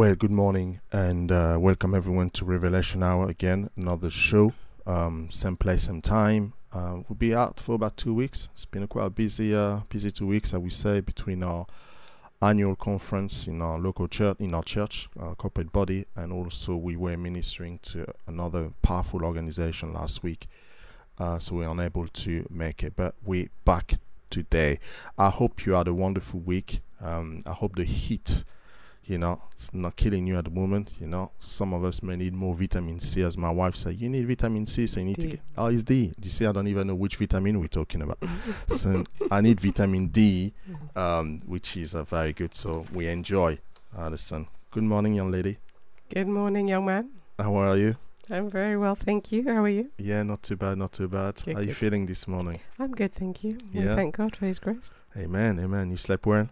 Well, good morning and uh, welcome everyone to Revelation Hour again, another show, um, same place, same time. Uh, we'll be out for about two weeks. It's been a quite busy, uh, busy two weeks, I would say, between our annual conference in our local church, in our church, our corporate body, and also we were ministering to another powerful organization last week. Uh, so we are unable to make it, but we're back today. I hope you had a wonderful week. Um, I hope the heat you know it's not killing you at the moment you know some of us may need more vitamin c as my wife said you need vitamin c so you need D. to get oh it's d you see i don't even know which vitamin we're talking about so i need vitamin d um, which is uh, very good so we enjoy uh, the sun good morning young lady Good morning, young man. how are you I'm very well, thank you. How are you? yeah not too bad not too bad Good, how are you feeling this morning I'm good, thank you. Yeah. thank God for His grace. amen amen you slept well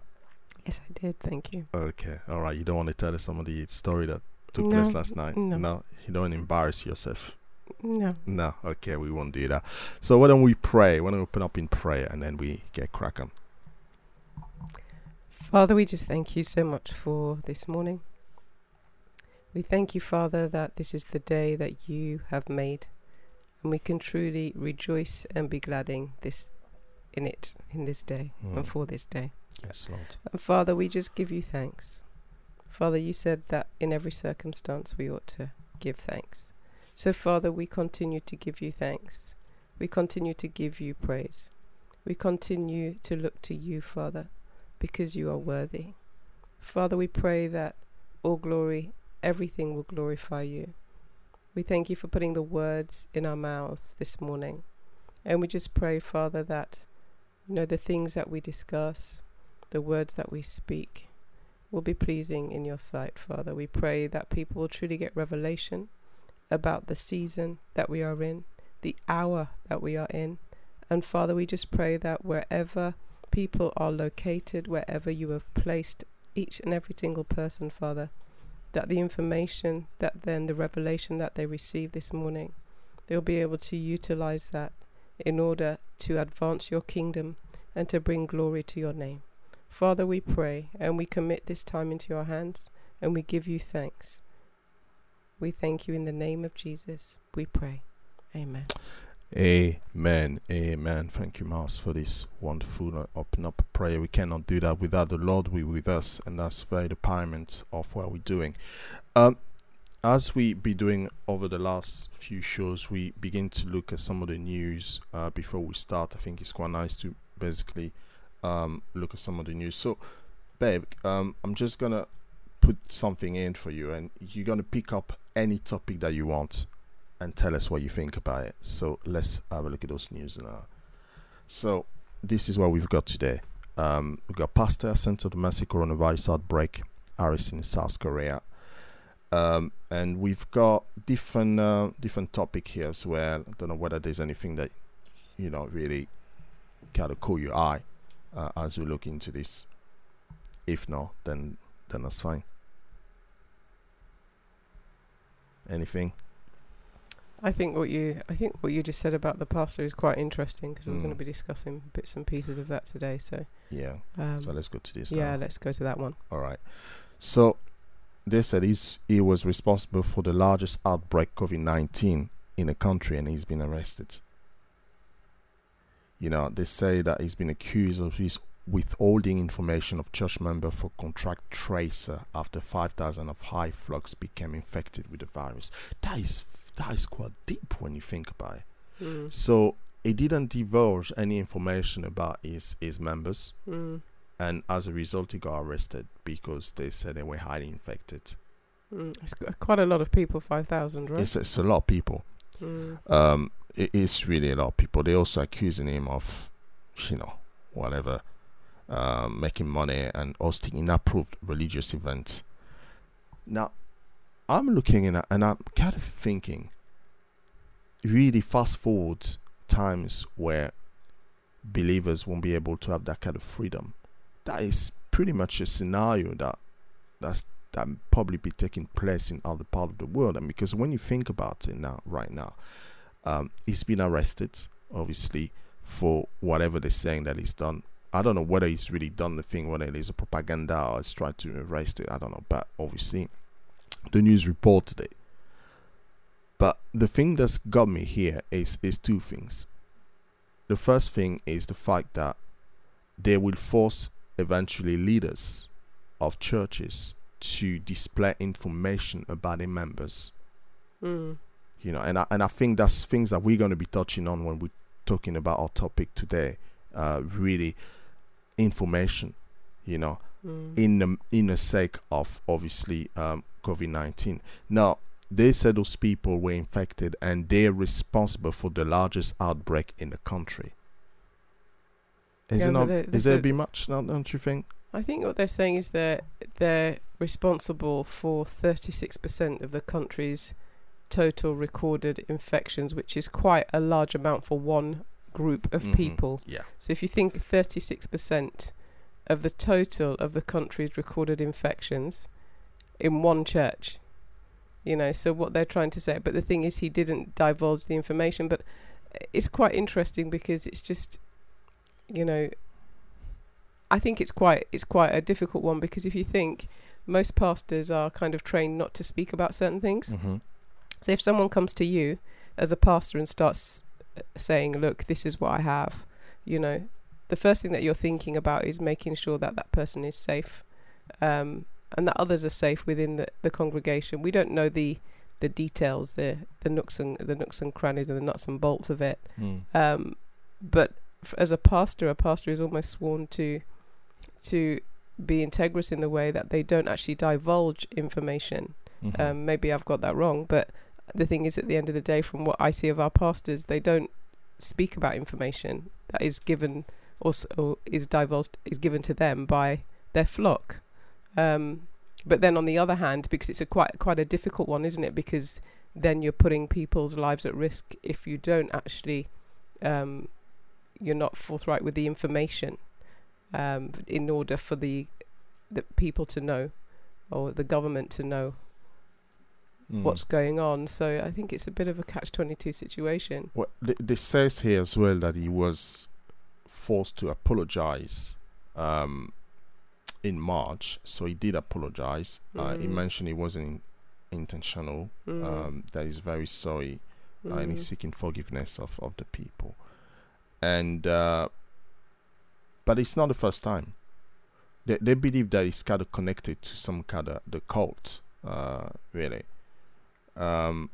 Yes, I did. Thank you. okay all right you don't want to tell us some of the story that took No, place last night no. No. you don't embarrass yourself No. No, okay, we won't do that. So why don't we pray? Why don't we open up in prayer and then we get cracking? Father, we just thank you so much for this morning. We thank you, Father, that this is the day that you have made, and we can truly rejoice and be glad in this, in it, in this day, Mm. and for this day. Yes, Lord. And Father, we just give you thanks. Father, you said that in every circumstance we ought to give thanks. So, Father, we continue to give you thanks. We continue to give you praise. We continue to look to you, Father, because you are worthy. Father, we pray that all glory, everything will glorify you. We thank you for putting the words in our mouths this morning. And we just pray, Father, that you know the things that we discuss, the words that we speak will be pleasing in your sight, Father. We pray that people will truly get revelation about the season that we are in, the hour that we are in. And Father, we just pray that wherever people are located, wherever you have placed each and every single person, Father, that the information, that then the revelation that they receive this morning, they'll be able to utilize that in order to advance your kingdom and to bring glory to your name. Father, we pray and we commit this time into your hands and we give you thanks. We thank you in the name of Jesus. We pray. Amen. Amen. Amen. Thank you, Mars, for this wonderful uh, open up prayer. We cannot do that without the Lord be with us, and that's very the paramount of what we're doing. Um, as we be doing over the last few shows, we begin to look at some of the news uh, before we start. I think it's quite nice to basically um, look at some of the news. So, babe, um, I'm just gonna put something in for you, and you're gonna pick up any topic that you want and tell us what you think about it. So let's have a look at those news now. So this is what we've got today. Um, we've got pastor sent to the massive coronavirus outbreak, Aris in South Korea. Um, and we've got different uh, different topic here as well. I don't know whether there's anything that you know really kind of caught your eye uh, as we look into this. If not, then then that's fine. Anything? I think what you I think what you just said about the pastor is quite interesting because we're going Mm. to be discussing bits and pieces of that today. So, Yeah. um, so let's go to this. yeah, now. let's go to that one. All right. So they said he's, he was responsible for the largest outbreak COVID 19 in a country and he's been arrested. You know, they say that he's been accused of his withholding information of church member for contract tracer after 5,000 of high flux became infected with the virus. That is that is quite deep when you think about it. Mm. So he didn't divulge any information about his his members Mm. and as a result he got arrested because they said they were highly infected Mm. It's quite a lot of people. Five thousand, right? it's, it's a lot of people Mm. um it is really a lot of people. They also accusing him of you know whatever um, making money and hosting inapproved religious events. Now i'm looking it and i'm kind of thinking really fast forward times where believers won't be able to have that kind of freedom. That is pretty much a scenario that that's that probably be taking place in other part of the world. And because when you think about it now right now um, he's been arrested obviously for whatever they're saying that he's done i don't know whether he's really done the thing whether it is a propaganda or he's tried to arrest it i don't know but obviously the news reported it. But the thing that's got me here is is two things. The first thing is the fact that they will force eventually leaders of churches to display information about their members. Mm. You know, and I, and I think that's things that we're going to be touching on when we're talking about our topic today. Uh, really, information. You know, Mm. in the in the sake of obviously um, COVID nineteen. Now they said those people were infected and they're responsible for the largest outbreak in the country. Is Yeah, it not? they- they Is there be much? Now, don't you think? I think what they're saying is that they're responsible for 36% of the country's total recorded infections, which is quite a large amount for one group of Mhm. people. Yeah. So if you think 36% of the total of the country's recorded infections in one church, you know, so what they're trying to say, but the thing is, he didn't divulge the information, but it's quite interesting because it's just, you know, I think it's quite it's quite a difficult one because if you think most pastors are kind of trained not to speak about certain things. Mm-hmm. So if someone comes to you as a pastor and starts uh, saying, "Look, this is what I have," you know, the first thing that you're thinking about is making sure that that person is safe, um, and that others are safe within the, the congregation. We don't know the the details, the the nooks and the nooks and crannies and the nuts and bolts of it. Mm. Um, but f- as a pastor, a pastor is almost sworn to to be integrous in the way that they don't actually divulge information. Mhm. Um, maybe I've got that wrong, but the thing is, at the end of the day, from what I see of our pastors, they don't speak about information that is given or, or is divulged is given to them by their flock. Um, but then on the other hand, because it's a quite quite a difficult one, isn't it? Because then you're putting people's lives at risk if you don't actually, um, you're not forthright with the information, um, in order for the the people to know, or the government to know Mm. what's going on. So I think it's a bit of a catch twenty two situation. Well, th- this says here as well that he was forced to apologize um, in March. So he did apologize. Uh, he Mm. mentioned it wasn't in- intentional. Mm. Um, that he's very sorry uh, and he's Mm. seeking forgiveness of, of the people. And uh, but it's not the first time. They they believe that it's kind of connected to some kind of the cult, uh, really. Um,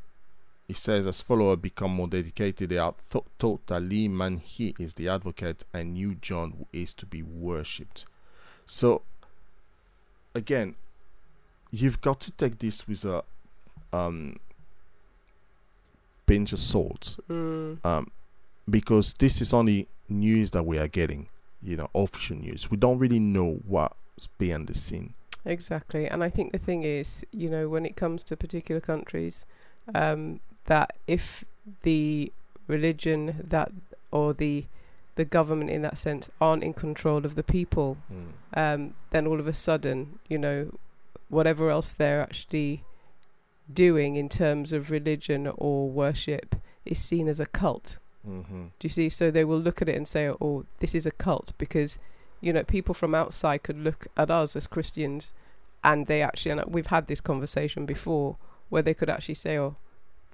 he says, as followers become more dedicated, they are th- taught that Lee Man-hee is the advocate and New John is to be worshipped. So, again, you've got to take this with a um, pinch of salt Mm. um, because this is only news that we are getting, you know, official news. We don't really know what's behind the scene. Exactly, and I think the thing is, you know, when it comes to particular countries, um, that if the religion that or the the government in that sense aren't in control of the people, um, then all of a sudden, you know, whatever else they're actually doing in terms of religion or worship is seen as a cult. Mm-hmm. Do you see? So they will look at it and say, "Oh, this is a cult," because you know people from outside could look at us as Christians, and they actually, and we've had this conversation before, where they could actually say, "Oh,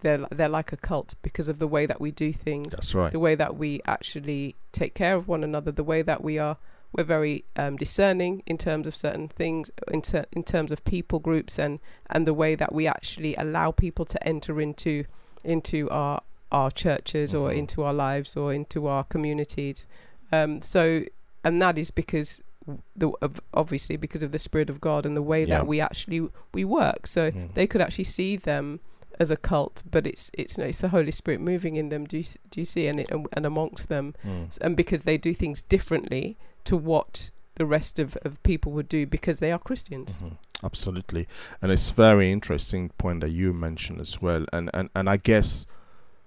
they're they're like a cult because of the way that we do things, That's right. the way that we actually take care of one another, the way that we are." We're very um, discerning in terms of certain things, in, ter- in terms of people groups, and, and the way that we actually allow people to enter into into our our churches or Mhm. into our lives or into our communities. Um, so, and that is because the obviously because of the spirit of God and the way Yeah. that we actually we work. So Mhm. they could actually see them as a cult, but it's it's no, it's the Holy Spirit moving in them. Do you do you see and it, and, and amongst them, Mm. And because they do things differently to what the rest of, of people would do because they are Christians. Mhm. Absolutely, and it's very interesting point that you mentioned as well. And and and I guess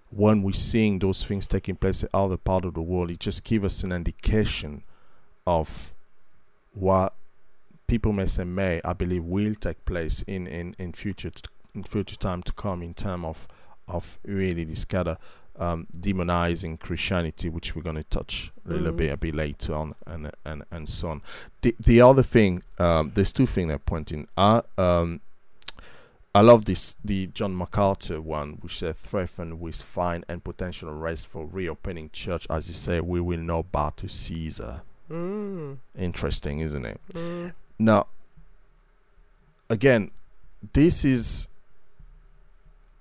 when we're seeing those things taking place in other part of the world, it just gives us an indication of what people may say may I believe will take place in in in future t- in future time to come in terms of of really this kind of um, demonizing Christianity, which we're going to touch a little Mm. bit a bit later on, and and and so on. The the other thing, um, there's two things I'm pointing. Are um, I love this the John MacArthur one, which said threatened with fine and potential arrest for reopening church. As you say, we will not bow to Caesar. Mm. Interesting, isn't it? Mm. Now, again, this is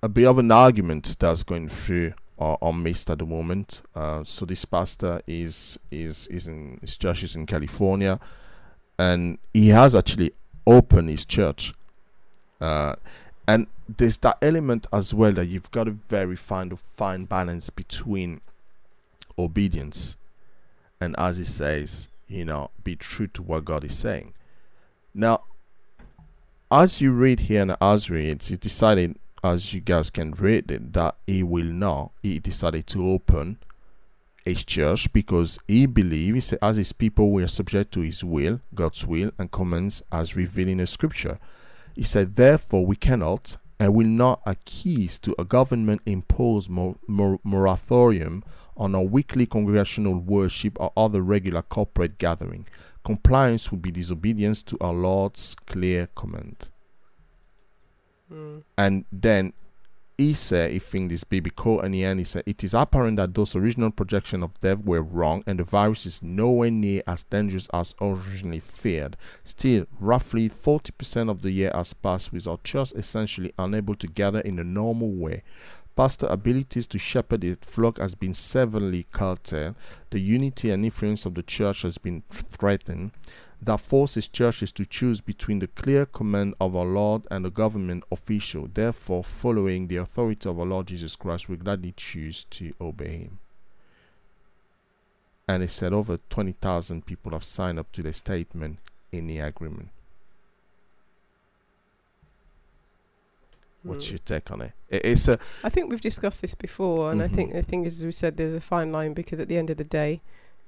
a bit of an argument that's going through our, our midst at the moment. Uh, so this pastor is is is in his church is in California, and he has actually opened his church. Uh, and there's that element as well that you've got to very find a fine balance between obedience and as he says, you know, be true to what God is saying. Now, as you read here as read, he decided, as you guys can read it, that he will not. He decided to open his church because he believes, as his people were subject to his will, God's will, and commands as revealed in the scripture. He said, Therefore, we cannot and will not accuse to a government imposed mor- mor- moratorium on a weekly congregational worship or other regular corporate gathering. Compliance would be disobedience to our Lord's clear command. Mm. And then he said he think this baby and end he said it is apparent that those original projections of death were wrong and the virus is nowhere near as dangerous as originally feared. Still, roughly 40% of the year has passed without church essentially unable to gather in a normal way. Pastor abilities to shepherd the flock has been severely curtailed. The unity and influence of the church has been threatened that forces churches to choose between the clear command of our Lord and the government official. Therefore, following the authority of our Lord Jesus Christ, we gladly choose to obey Him. And he said over 20,000 people have signed up to the statement in the agreement. What's Mm. your take on it? it it's a I think we've discussed this before, and I think Mhm. the thing is, as we said, there's a fine line because at the end of the day,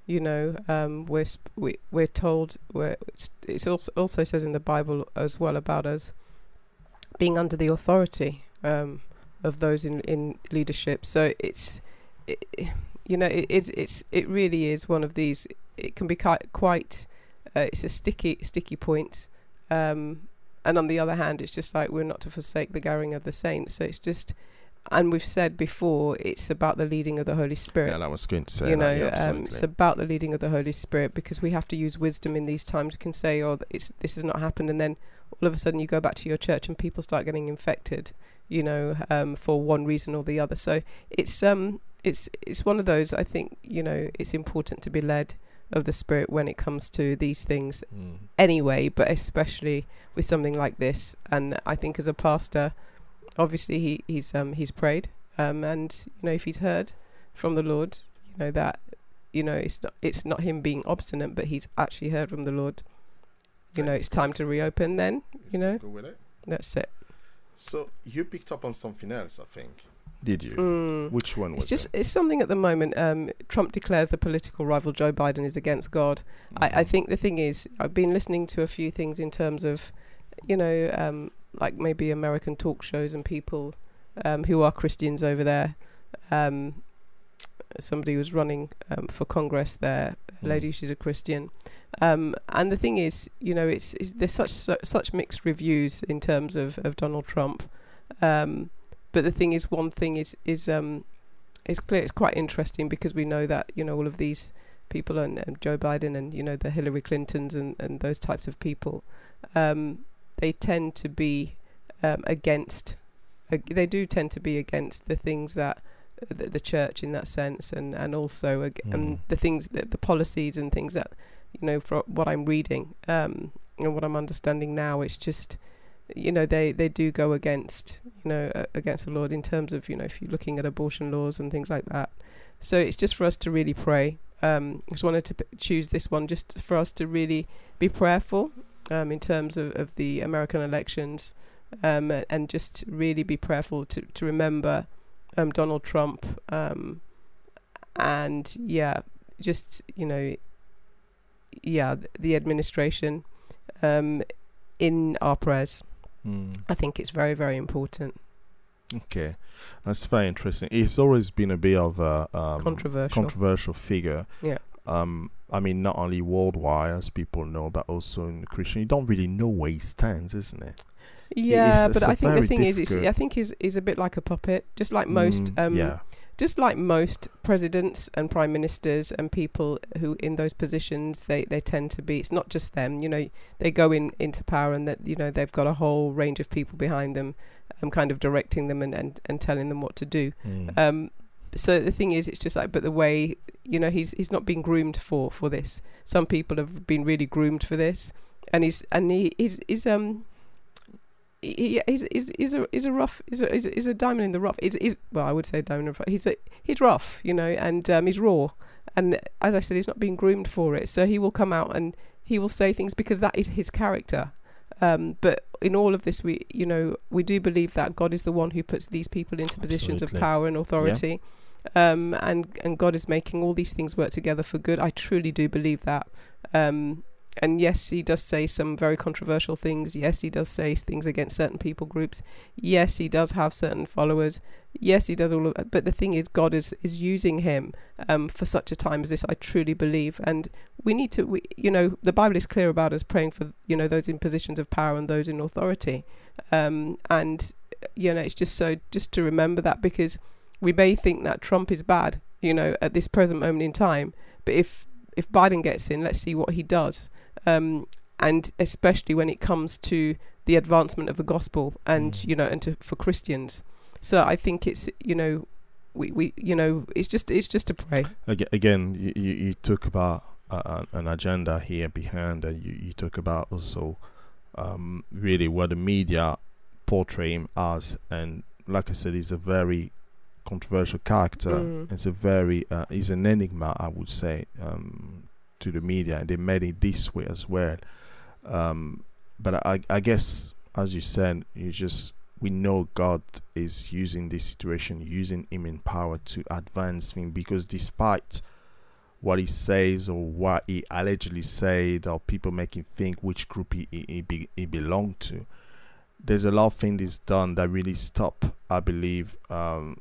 you know, um, we're sp- we, we're told we're it's, it's also also says in the Bible as well about us being under the authority um, of those in in leadership. So it's it, you know it, it's it's it really is one of these. It can be quite quite uh, it's a sticky sticky point. Um, and on the other hand, it's just like we're not to forsake the gathering of the saints. So it's just, and we've said before, it's about the leading of the Holy Spirit yeah, I was going to say you that, know, yeah, um, it's about the leading of the Holy Spirit because we have to use wisdom in these times. We can say, "Oh, it's this has not happened," and then all of a sudden you go back to your church and people start getting infected, you know, um, for one reason or the other. So it's um, it's it's one of those. I think you know, it's important to be led of the Spirit when it comes to these things Mm. anyway, but especially with something like this. And I think as a pastor, obviously he, he's um he's prayed, um and you know if he's heard from the Lord, you know that you know it's not it's not him being obstinate, but he's actually heard from the Lord. You know it's time to reopen. Then you know Go with it. that's it. So you picked up on something else, I think. Did you? Mm. Which one was It's just it? it's something at the moment. Um, Trump declares the political rival Joe Biden is against God. I, I Mhm. think the thing is, I've been listening to a few things in terms of, you know, um, like maybe American talk shows and people um, who are Christians over there. Um, somebody was running um, for Congress there, a Mm. lady, she's a Christian. Um, and the thing is, you know, it's, it's there's such su- such mixed reviews in terms of, of Donald Trump. Um, but the thing is, one thing is is um, it's clear. It's quite interesting because we know that you know all of these people and, and Joe Biden and you know the Hillary Clintons and, and those types of people, um, they tend to be um, against. Uh, they do tend to be against the things that the, the church in that sense, and and also ag- Mm. and the things that the policies and things that you know from what I'm reading um, and what I'm understanding now, it's just you know they they do go against you know uh, against the Lord in terms of you know if you're looking at abortion laws and things like that. So it's just for us to really pray. Um, just wanted to p- choose this one just for us to really be prayerful um, in terms of, of the American elections um, and just really be prayerful to, to remember um, Donald Trump um, and yeah, just you know, yeah, the administration um, in our prayers. Mm. I think it's very very important. Okay, that's very interesting. He's always been a bit of a um, Controversial. controversial figure. Yeah. Um, I mean, not only worldwide, as people know, but also in Christian. You don't really know where he stands, isn't it? Yeah, it's- but it's I think the thing is, it's, I think he's he's a bit like a puppet, just like most. Mm, um, yeah, just like most presidents and prime ministers and people who in those positions they, they tend to be it's not just them you know they go in into power and that you know they've got a whole range of people behind them um, kind of directing them and, and, and telling them what to do. Mm. um, so the thing is it's just like but the way you know he's he's not being groomed for for this. Some people have been really groomed for this. And he's and he he's, he's um he, he's, he's, he's a he's a rough he's a, he's a, diamond in the rough. He's, he's well I would say diamond in the rough. He's a, he's rough you know and um, he's raw. And as I said he's not being groomed for it. So he will come out and he will say things because that is his character. Um, but in all of this we you know we do believe that God is the one who puts these people into positions of power and authority. Um, and and God is making all these things work together for good. I truly do believe that. Um, and yes, he does say some very controversial things. Yes, he does say things against certain people groups. Yes, he does have certain followers. Yes, he does all of that. But the thing is, God is is using him um, for such a time as this. I truly believe, and we need to. We, you know, the Bible is clear about us praying for you know those in positions of power and those in authority, um, and you know it's just so just to remember that because we may think that Trump is bad, you know, at this present moment in time, but if if Biden gets in, let's see what he does um, and especially when it comes to the advancement of the gospel and Mm. you know and to, for Christians. So I think it's you know we, we you know it's just it's just to pray. Again, you, you, talk about uh, an agenda here behind, and you, you talk about also um, really what the media portray him as. And like I said, he's a very controversial character. Mm. It's a very uh, he's an enigma, I would say, um, to the media, and they made it this way as well. Um, but I, I guess, as you said, you just we know God is using this situation, using him in power to advance things because despite what he says or what he allegedly said or people make him think which group he, he, be, he belonged to, there's a lot of things done that really stop, I believe, um,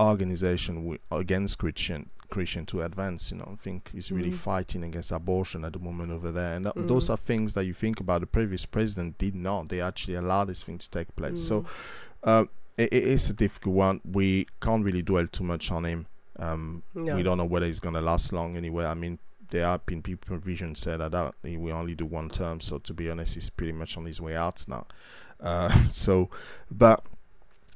organization against Christian Christian to advance. You know, I think he's really Mm. fighting against abortion at the moment over there, and th- Mm. those are things that you think about. The previous president did not; they actually allowed this thing to take place. So, Mm. uh, it, it is a difficult one. We can't really dwell too much on him. Um, No. We don't know whether he's gonna last long anyway. I mean, there have been people vision said that, that he will only do one term. So to be honest, he's pretty much on his way out now. Uh, so, but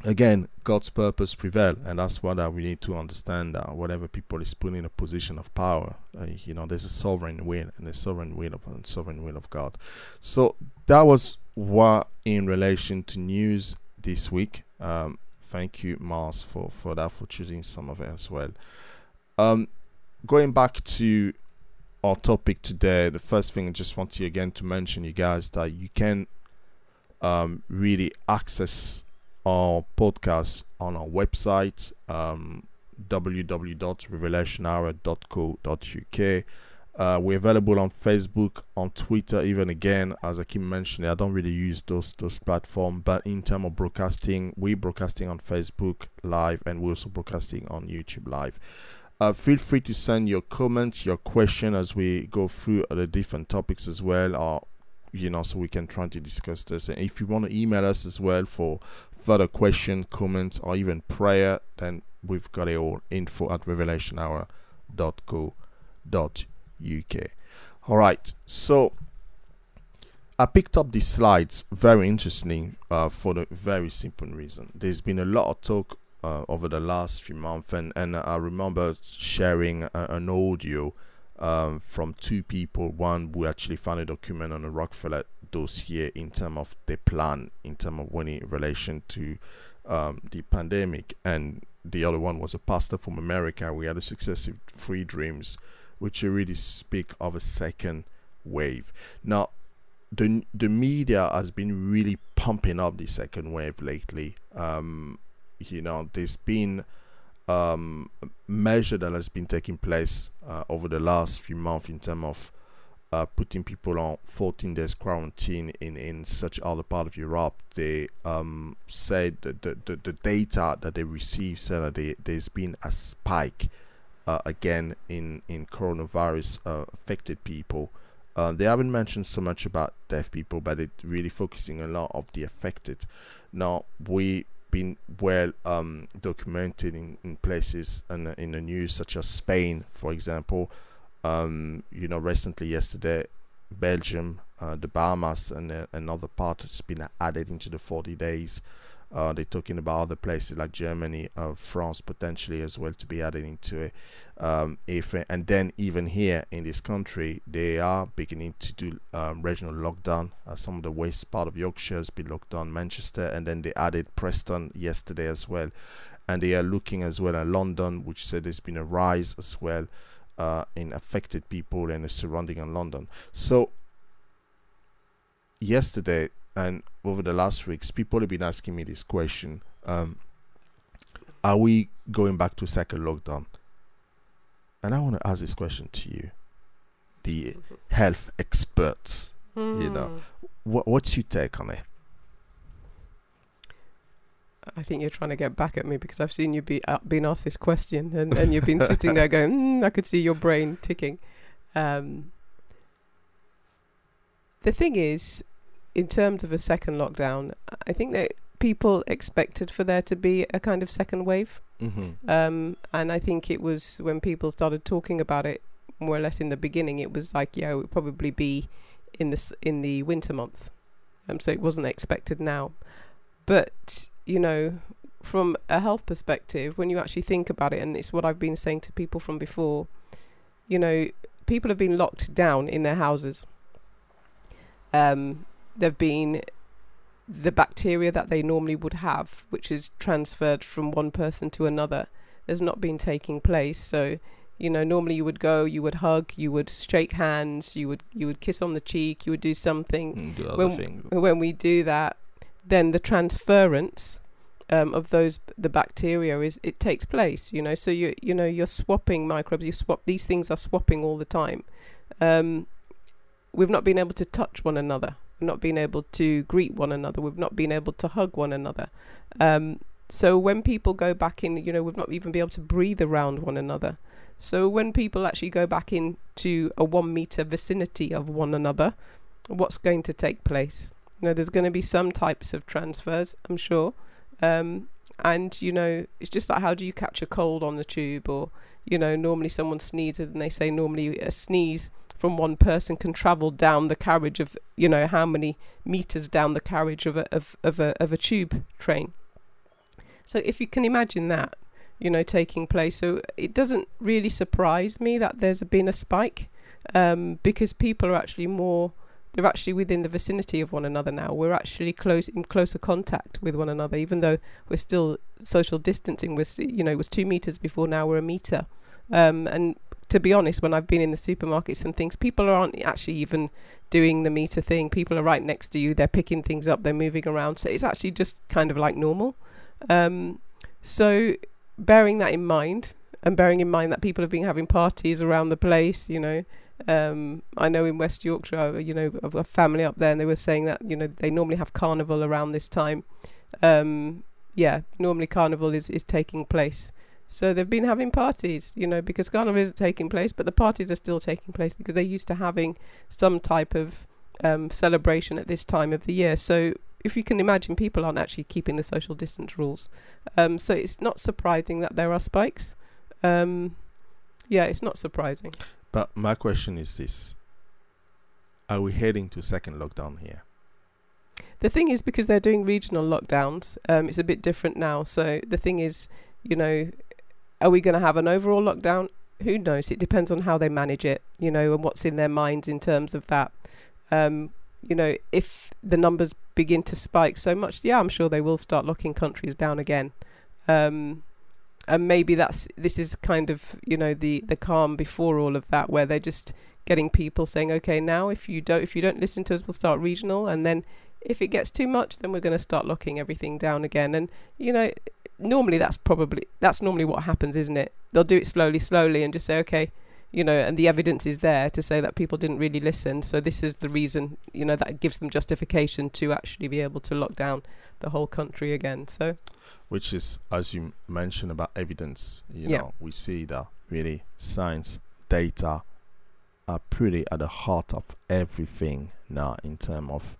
again, God's purpose prevail, and that's what uh, we need to understand. That whatever people is put in a position of power, uh, you know, there's a sovereign will and a sovereign will of sovereign will of God. So that was what in relation to news this week. Um, thank you, Mars, for for that for choosing some of it as well. Um, going back to our topic today, the first thing I just want you again to mention, you guys, that you can um, really access our podcast on our website, um, www.revelationhour.co.uk. Uh, we're available on Facebook, on Twitter, even again, as I keep mentioning, I don't really use those those platforms, but in terms of broadcasting, we're broadcasting on Facebook Live and we're also broadcasting on YouTube Live. Uh, feel free to send your comments, your question as we go through the different topics as well, or you know, so we can try to discuss this. And if you want to email us as well for further question, comments, or even prayer, then we've got it all info at revelationhour.co.uk. All right, so I picked up these slides very interesting uh, for the very simple reason. There's been a lot of talk uh, over the last few months, and, and I remember sharing a, an audio um, from two people. One who actually found a document on the Rockefeller dossier in terms of the plan, in terms of when in relation to um, the pandemic, and the other one was a pastor from America. We had a successive three dreams, which really speak of a second wave. Now, the the media has been really pumping up the second wave lately. Um, you know, there's been um, measure that has been taking place uh, over the last few months in terms of uh, putting people on 14 days quarantine in, in such other part of Europe. They um, said that the, the, the data that they received said that they, there's been a spike uh, again in, in coronavirus uh, affected people Uh, they haven't mentioned so much about deaf people, but it's really focusing a lot of the affected. Now we've been well um, documented in, in places and in the news such as Spain, for example. Um, you know, recently yesterday, Belgium, uh, the Bahamas, and uh, another part has been added into the 40 days. Uh, they're talking about other places like Germany, uh, France potentially as well to be added into it. Um, if and then even here in this country, they are beginning to do um, regional lockdown. Uh, some of the west part of Yorkshire has been locked down, Manchester, and then they added Preston yesterday as well. And they are looking as well at London, which said there's been a rise as well uh, in affected people and the surrounding in London. So yesterday and over the last weeks, people have been asking me this question: um, Are we going back to second lockdown? And I want to ask this question to you, the health experts. Mm. You know, hmm. what what's your take on it? I think you're trying to get back at me because I've seen you be uh, been asked this question and, and you've been sitting there going, mm, I could see your brain ticking. Um, the thing is, in terms of a second lockdown, I think that people expected for there to be a kind of second wave. Mm-hmm. Um, and I think it was when people started talking about it more or less in the beginning, it was like, yeah, it would probably be in the in the winter months. Um, so it wasn't expected now. But you know, from a health perspective, when you actually think about it, and it's what I've been saying to people from before, you know, people have been locked down in their houses. Um, they've been the bacteria that they normally would have, which is transferred from one person to another, has not been taking place. So, you know, normally you would go, you would hug, you would shake hands, you would you would kiss on the cheek, you would do something. Do when, when we do that, then the transference um, of those the bacteria is it takes place. You know, so you you know you're swapping microbes. You swap these things are swapping all the time. Um, we've not been able to touch one another we've not been able to greet one another. We've not been able to hug one another. Um, so when people go back in, you know, we've not even been able to breathe around one another. So when people actually go back into a one meter vicinity of one another, what's going to take place? You know, there's going to be some types of transfers, I'm sure. Um, and you know, it's just like how do you catch a cold on the tube, or you know, normally someone sneezes and they say normally a sneeze from one person can travel down the carriage of you know how many meters down the carriage of a of, of a of a tube train. So if you can imagine that you know taking place so it doesn't really surprise me that there's been a spike um, because people are actually more they're actually within the vicinity of one another now we're actually close in closer contact with one another even though we're still social distancing was you know it was two meters before now we're a meter um, and to be honest, when I've been in the supermarkets and things, people aren't actually even doing the meter thing. People are right next to you. They're picking things up. They're moving around. So it's actually just kind of like normal. Um, so bearing that in mind, and bearing in mind that people have been having parties around the place, you know, um, I know in West Yorkshire, you know, I've got a family up there, and they were saying that you know they normally have carnival around this time. Um, yeah, normally carnival is is taking place. So they've been having parties, you know, because Carnival isn't taking place, but the parties are still taking place because they're used to having some type of um, celebration at this time of the year. So if you can imagine, people aren't actually keeping the social distance rules. Um, so it's not surprising that there are spikes. Um, yeah, it's not surprising. But my question is this Are we heading to second lockdown here? The thing is, because they're doing regional lockdowns, um, it's a bit different now. So the thing is, you know, are we going to have an overall lockdown? Who knows? It depends on how they manage it, you know, and what's in their minds in terms of that. Um, you know, if the numbers begin to spike so much, yeah, I'm sure they will start locking countries down again. Um, and maybe that's this is kind of you know the the calm before all of that, where they're just getting people saying, okay, now if you don't if you don't listen to us, we'll start regional, and then if it gets too much, then we're going to start locking everything down again. And you know, normally that's probably that's normally what happens, isn't it? They'll do it slowly, slowly, and just say, okay, you know, and the evidence is there to say that people didn't really listen. So this is the reason, you know, that gives them justification to actually be able to lock down the whole country again. So, which is, as you mentioned about evidence, you yeah. know, we see that really science, data, are pretty at the heart of everything now in terms of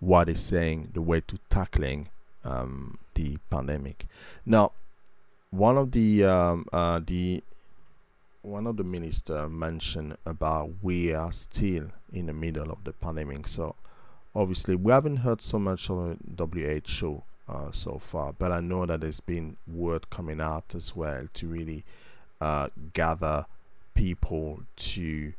what is saying the way to tackling um, the pandemic. Now, one of the um, uh, the one of the minister mentioned about we are still in the middle of the pandemic. So obviously we haven't heard so much of WHO uh, so far, but I know that there's been word coming out as well to really uh, gather people to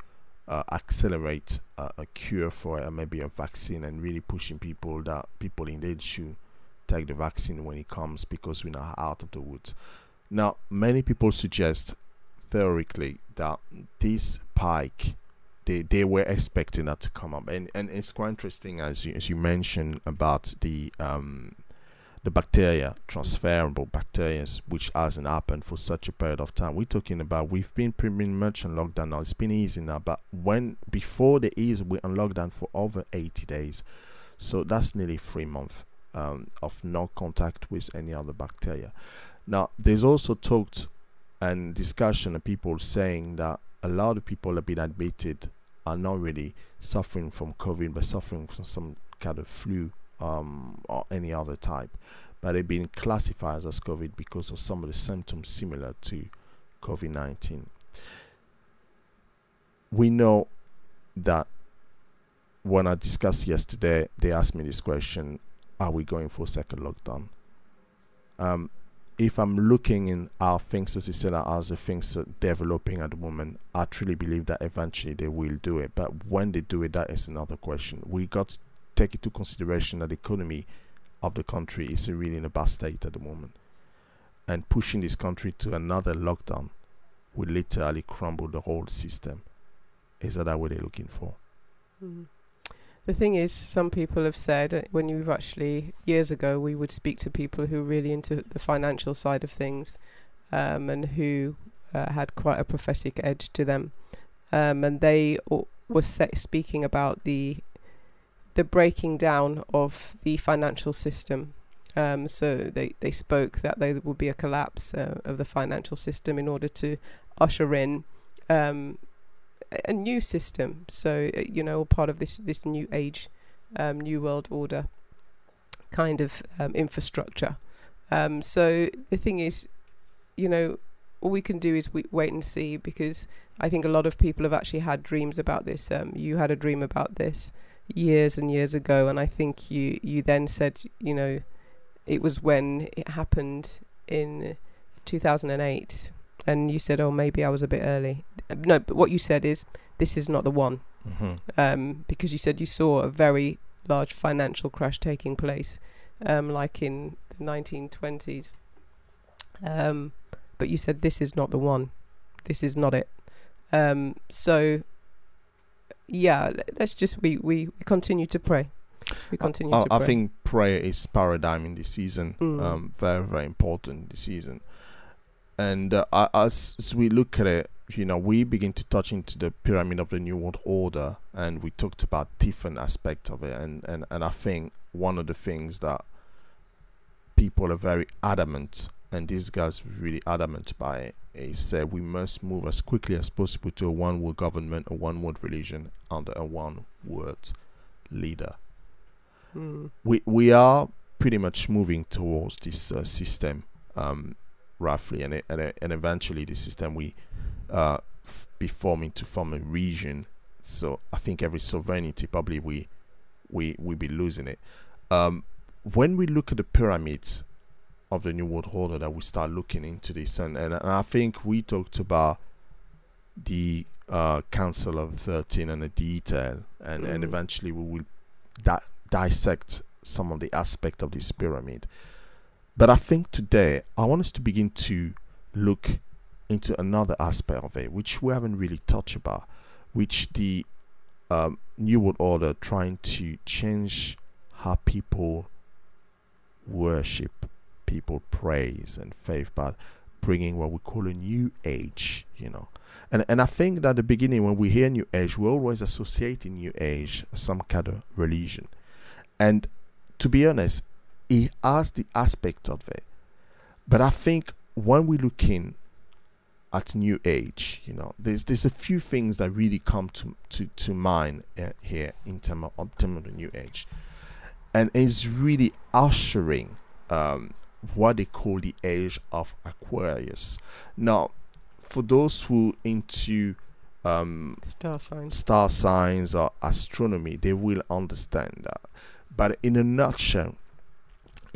uh, accelerate a cure for it, maybe a vaccine, and really pushing people that people in indeed should take the vaccine when it comes because we're not out of the woods. Now, many people suggest theoretically that this pike they, they were expecting that to come up and and it's quite interesting as you as you mentioned about the um the bacteria, transferable bacteria, which hasn't happened for such a period of time. We're talking about we've been pretty much on lockdown now. It's been easy now, but when before the ease, we're on lockdown for over 80 days, so that's nearly three months um, of no contact with any other bacteria. Now, there's also talked and discussion of people saying that a lot of people have been admitted are not really suffering from COVID, but suffering from some kind of flu um, or any other type, but they've been classified as COVID because of some of the symptoms similar to COVID 19. We know that when I discussed yesterday, they asked me this question Are we going for a second lockdown? Um, if I'm looking in our things, as you said, as the things are developing at the moment, I truly believe that eventually they will do it. But when they do it, that is another question. We got to take into consideration that the economy of the country is really in a bad state at the moment. And pushing this country to another lockdown will literally crumble the whole system. Is that what they're looking for? Mm. The thing is, some people have said uh, when you've actually years ago we would speak to people who were really into the financial side of things, um, and who uh, had quite a prophetic edge to them, um, and they o- were speaking about the the breaking down of the financial system. Um, so they, they spoke that there would be a collapse uh, of the financial system in order to usher in um, a new system. So uh, you know, part of this this new age, um, new world order kind of um, infrastructure. Um, so the thing is, you know, all we can do is we wait and see because I think a lot of people have actually had dreams about this. Um, you had a dream about this years and years ago, and I think you you then said you know it was when it happened in 2008, and you said oh maybe I was a bit early. No, but what you said is this is not the one, mm-hmm. um, because you said you saw a very large financial crash taking place, um, like in the 1920s. Um, but you said this is not the one. This is not it. Um, so yeah, let's just we we, continue to pray. We continue I, to pray. I think prayer is paradigm in this season. Mm. Um, very very important this season. And uh, as, as we look at it, you know, we begin to touch into the pyramid of the New World Order, and we talked about different aspects of it. And, and, and I think one of the things that people are very adamant, and these guys were really adamant by it, he said we must move as quickly as possible to a one world government, a one world religion, under a one world leader. Mm. We we are pretty much moving towards this uh, system, um, roughly, and it, and it, and eventually the system we uh, f- be forming to form a region. So I think every sovereignty probably we we we be losing it. Um, when we look at the pyramids, of the New World Order that we start looking into this. And, and, and I think we talked about the uh, Council of 13 and the detail, and, mm. and eventually we will di- dissect some of the aspect of this pyramid. But I think today I want us to begin to look into another aspect of it, which we haven't really touched about, which the um, New World Order trying to change how people worship people praise and faith, but bringing what we call a new age, you know. And and I think that at the beginning, when we hear new age, we always associate new age some kind of religion. And to be honest, it has the aspect of it. But I think when we look in at New Age, you know, there's there's a few things that really come to to to mind uh, here in terms of, in term of the New Age, and it's really ushering um, what they call the age of Aquarius. Now, for those who into um, Star signs. star signs or astronomy, they will understand that. But in a nutshell,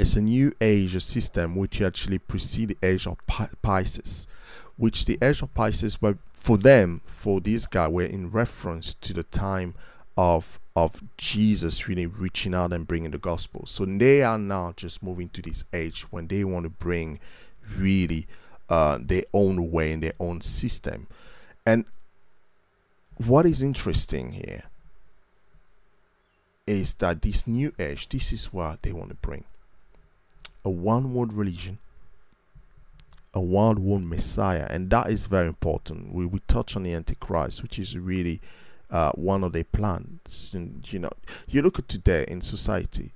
it's a new age system which actually precede the age of Pi- Pisces, which the age of Pisces were for them, for this guy, were in reference to the time of of Jesus really reaching out and bringing the gospel. So they are now just moving to this age when they want to bring really uh, their own way and their own system. And what is interesting here is that this new age, this is what they want to bring a one world religion, a one world Messiah, and that is very important. We, we touch on the Antichrist, which is really uh, one of their plans. And, you know, you look at today in society,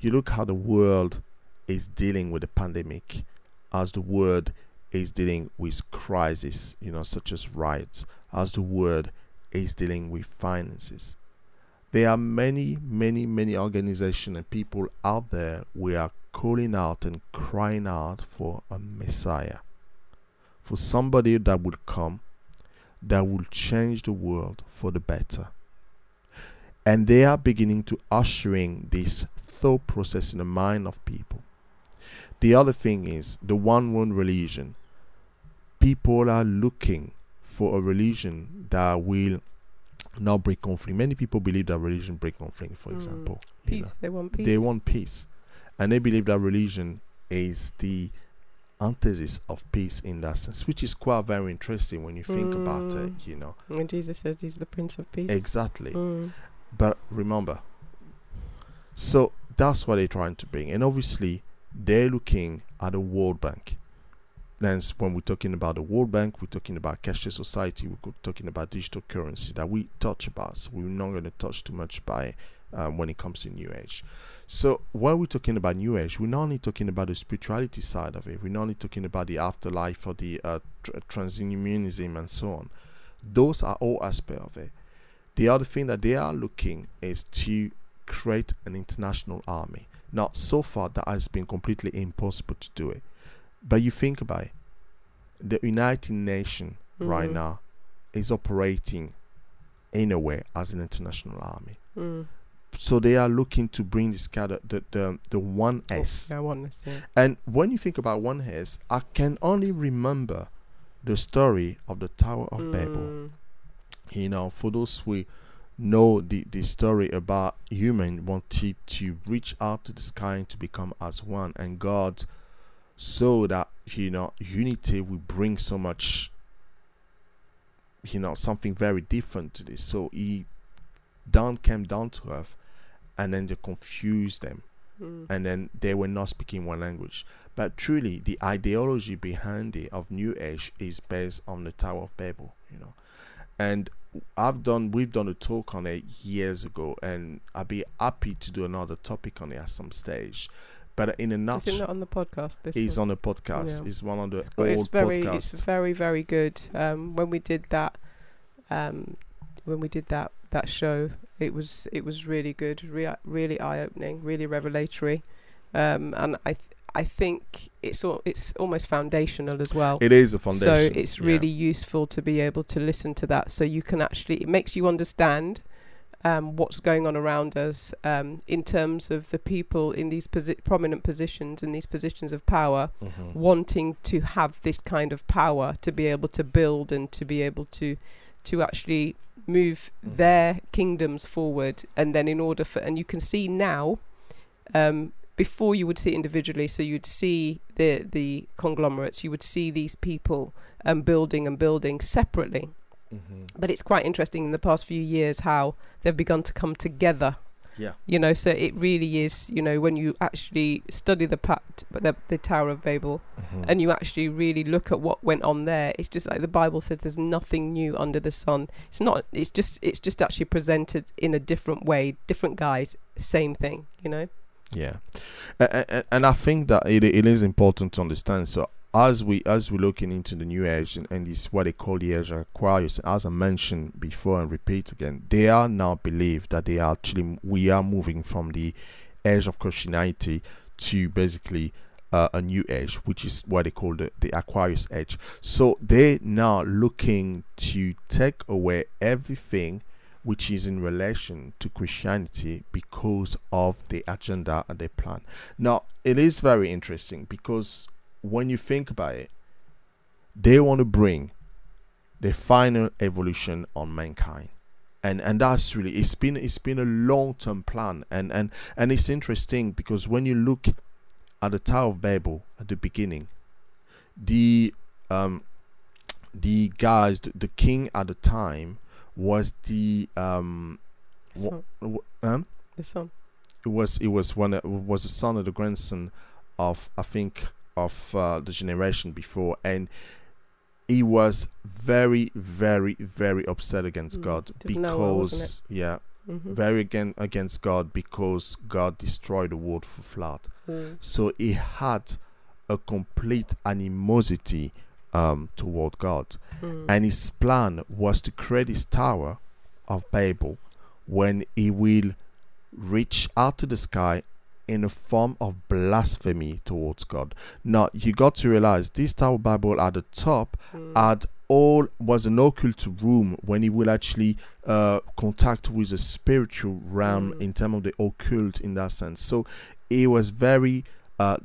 you look how the world is dealing with the pandemic, as the world is dealing with crisis, you know, such as riots, as the world is dealing with finances. There are many, many, many organizations and people out there we are calling out and crying out for a Messiah, for somebody that would come that will change the world for the better. And they are beginning to ushering this thought process in the mind of people. The other thing is the one world religion. People are looking for a religion that will not break conflict. Many people believe that religion break conflict, for Mm. example. Peace. you know. They want peace. They want peace. And they believe that religion is the antithesis of peace in that sense, which is quite very interesting when you think about it, Mm. you know. And Jesus says he's the Prince of Peace. Exactly. Mm. But remember, so that's what they're trying to bring. And obviously, they're looking at the World Bank. Then, when we're talking about the World Bank, we're talking about cashless society, we're talking about digital currency that we touch about. So, we're not going to touch too much by um, when it comes to New Age. So, when we're talking about New Age, we're not only talking about the spirituality side of it, we're not only talking about the afterlife or the uh, tr- transhumanism and so on. Those are all aspects of it. The other thing that they are looking is to create an international army. Now, so far, that has been completely impossible to do it. But you think about it, the United Nations right Mhm. now is operating in a way as an international army. Mm. So they are looking to bring this kind of the the, the one S. I want to say. And when you think about one S, I can only remember the story of the Tower of Babel Mm. you know for those who know the, the story about human wanted to reach out to the sky and to become as one and god saw that you know unity will bring so much you know something very different to this so he down came down to earth and then they confused them Mm. and then they were not speaking one language. But truly, the ideology behind it of New Age is based on the Tower of Babel, you know. And I've done, we've done a talk on it years ago, and I'd be happy to do another topic on it at some stage. But in a Is nutshell, not on the podcast? This it's one? on a podcast. Yeah. It's one of the It's, old it's very, podcasts. it's very, very good. Um, when we did that, um, when we did that that show, it was it was really good, rea- really eye opening, really revelatory, um, and I th- I think it's al- it's almost foundational as well. It is a foundation. So it's yeah. really useful to be able to listen to that, so you can actually it makes you understand um, what's going on around us um, in terms of the people in these posi- prominent positions in these positions of power Mhm. wanting to have this kind of power to be able to build and to be able to to actually move Mhm. their kingdoms forward and then in order for and you can see now um before you would see individually so you'd see the the conglomerates you would see these people um building and building separately Mhm. but it's quite interesting in the past few years how they've begun to come together Yeah. you know so it really is you know when you actually study the pact the, the tower of babel Mhm. and you actually really look at what went on there it's just like the bible says there's nothing new under the sun it's not it's just it's just actually presented in a different way different guys same thing you know Yeah, and, and I think that it, it is important to understand. So as we as we're looking into the new age and, and this what they call the age of Aquarius, as I mentioned before and repeat again, they are now believe that they are actually we are moving from the age of Christianity to basically uh, a new age, which is what they call the, the Aquarius age. So they now looking to take away everything which is in relation to Christianity because of the agenda and their plan. Now, it is very interesting because when you think about it, they want to bring the final evolution on mankind. And and that's really it's been it's been a long term plan and, and and it's interesting because when you look at the Tower of Babel at the beginning, the um the guys the, the king at the time was the um, Son. w- um The son. it was it was one it was the son of the grandson of I think of uh, the generation before and he was very very very upset against Mm, God did Noah, wasn't because yeah Mm-hmm. very again against God because God destroyed the world for flood Mm. so he had a complete animosity um, toward God Mm. and his plan was to create his tower of Babel when he will reach out to the sky in a form of blasphemy towards God. Now you got to realize this Tower Babel at the top Mm. had all was an occult room when he will actually uh, contact with the spiritual realm Mm. in terms of the occult in that sense. So he was very uh,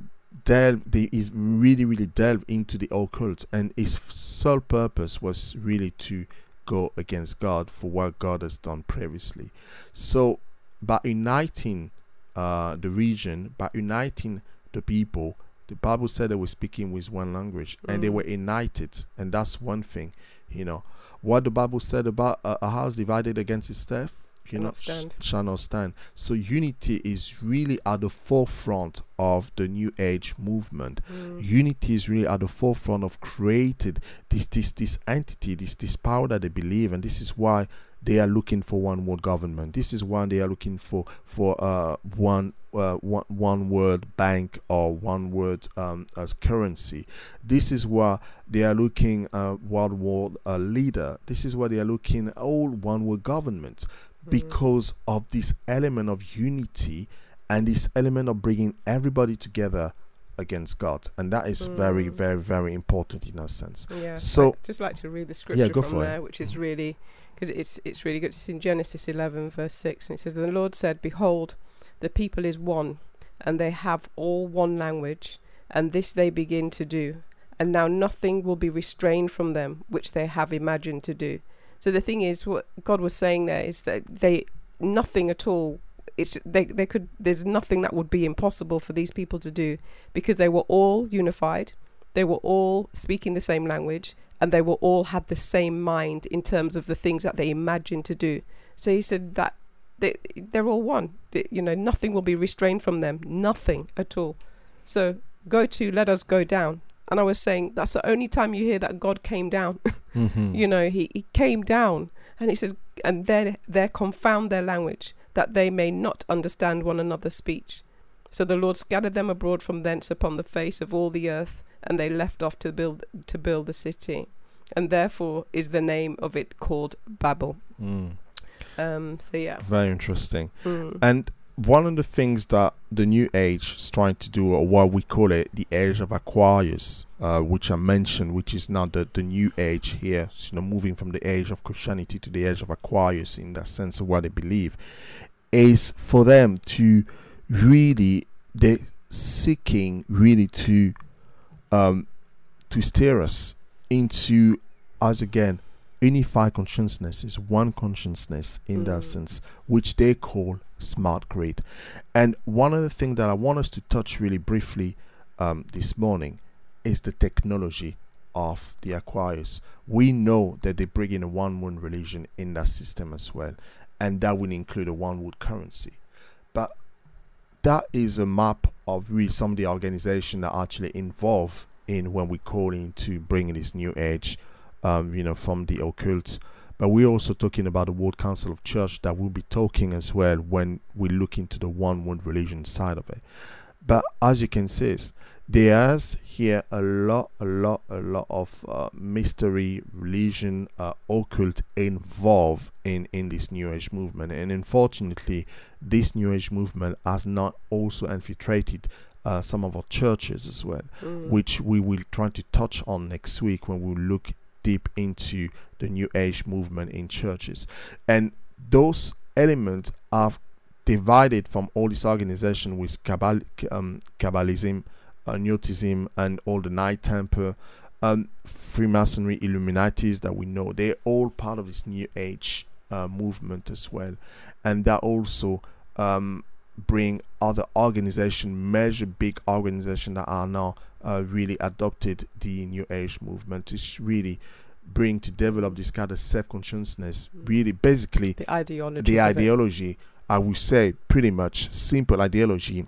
delve. They is really really delve into the occult, and his sole purpose was really to go against God for what God has done previously. So by uniting uh, the region, by uniting the people, the Bible said they were speaking with one language and they Mm. were united, and that's one thing. You know what the Bible said about a, a house divided against itself, you know, Cannot stand. sh- shall not stand. So unity is really at the forefront of the New Age movement. Mm. Unity is really at the forefront of created this this this entity, this this power that they believe, and this is why they are looking for one world government. This is why they are looking for for uh one uh, one one word bank or one word um as currency. This is why they are looking uh world world uh, leader. This is why they are looking all one world government Mm. because of this element of unity and this element of bringing everybody together against God, and that is very, Mm. very, very important in that sense. Yeah. So- I'd just like to read the scripture go from for it. there, which is really because it's it's really good. It's in Genesis 11 verse 6, and it says, "The Lord said, Behold, the people is one, and they have all one language, and this they begin to do, and now nothing will be restrained from them which they have imagined to do." So the thing is, what God was saying there is that they nothing at all. It's they they could. There's nothing that would be impossible for these people to do because they were all unified. They were all speaking the same language and they were all had the same mind in terms of the things that they imagined to do. So he said that they they're all one. They- you know, nothing will be restrained from them. Nothing at all. So go to let us go down. And I was saying that's the only time you hear that God came down. Mhm. you know, he, he came down and he says and they they confound their language, that they may not understand one another's speech. So the Lord scattered them abroad from thence upon the face of all the earth, and they left off to build to build the city. And therefore is the name of it called Babel. Mm. Um so yeah. Very interesting. Mm. And one of the things that the new age is trying to do, or what we call it, the age of Aquarius, uh, which I mentioned, which is now the, the new age here, so, you know, moving from the age of Christianity to the age of Aquarius in that sense of what they believe, is for them to really, they're seeking really to, um, to steer us into, us again, unified consciousness is one consciousness in that Mm. sense, which they call smart grid. And one of the things that I want us to touch really briefly um, this morning is the technology of the Aquarius. We know that they bring in a one world religion in that system as well, and that will include a one world currency. But that is a map of really some of the organization that actually involved in when we call in to bring this new age, um, you know, from the occult but we're also talking about the World Council of Church that we'll be talking as well when we look into the one world religion side of it. But as you can see, there's here a lot, a lot, a lot of uh, mystery, religion, uh, occult involved in in this New Age movement, and unfortunately, this New Age movement has not also infiltrated uh, some of our churches as well, Mm. which we will try to touch on next week when we look deep into the New Age movement in churches, and those elements are divided from all this organization with Kabbal, um, Kabbalism, uh, Gnosticism, and all the Knight Templar, um, Freemasonry, Illuminatis that we know. They're all part of this New Age uh, movement as well, and that also um, bring other organization, major big organization that are now uh, really adopted the New Age movement. It's really bring to develop this kind of self consciousness. Mm. Really, basically, the ideology. the ideology, I would say, pretty much simple ideology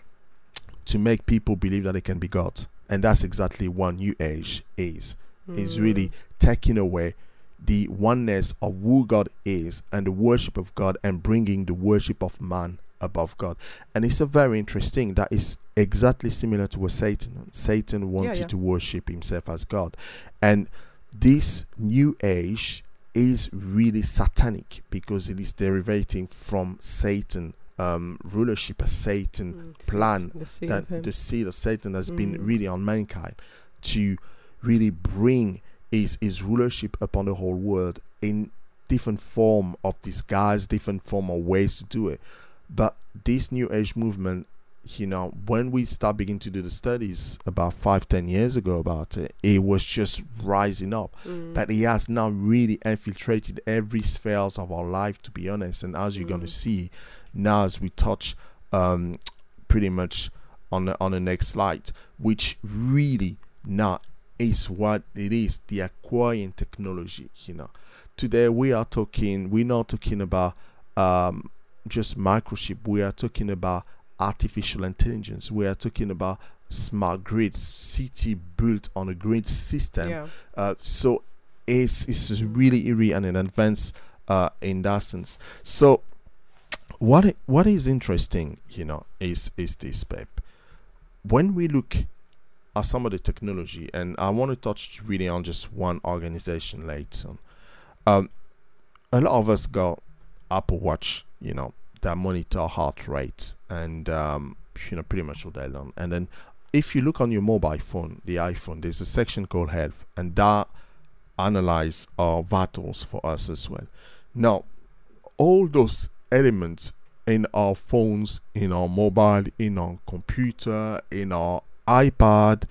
to make people believe that they can be God. And that's exactly what New Age is. It's Mm. really taking away the oneness of who God is and the worship of God and bringing the worship of man above God. And it's a very interesting that is exactly similar to what Satan. Satan wanted yeah. to worship himself as God. And this new age is really satanic because it is derivating from Satan um, rulership, a Satan Mm, plan the seed that the seed of Satan has been Mm. really on mankind to really bring his his rulership upon the whole world in different form of disguise, different form of ways to do it. But this new age movement, you know, when we start beginning to do the studies about five, ten years ago about it, it was just rising up. Mm. But it has now really infiltrated every spheres of our life, to be honest. And as you're going to Mm. see now, as we touch um, pretty much on the on the next slide, which really now is what it is the acquiring technology. You know, today we are talking. We're not talking about um, just microchip. We are talking about artificial intelligence. We are talking about smart grids, city built on a grid system. yeah. Uh, so it's it's really eerie and an advance uh, in that sense. So what what is interesting, you know, is is this, Pep. When we look at some of the technology, and I want to touch really on just one organization later. Um, a lot of us got Apple Watch, you know, that monitor heart rate and um, you know pretty much all day long. And then if you look on your mobile phone, the iPhone, there's a section called Health, and that analyze our vitals for us as well. Now, all those elements in our phones, in our mobile, in our computer, in our iPad,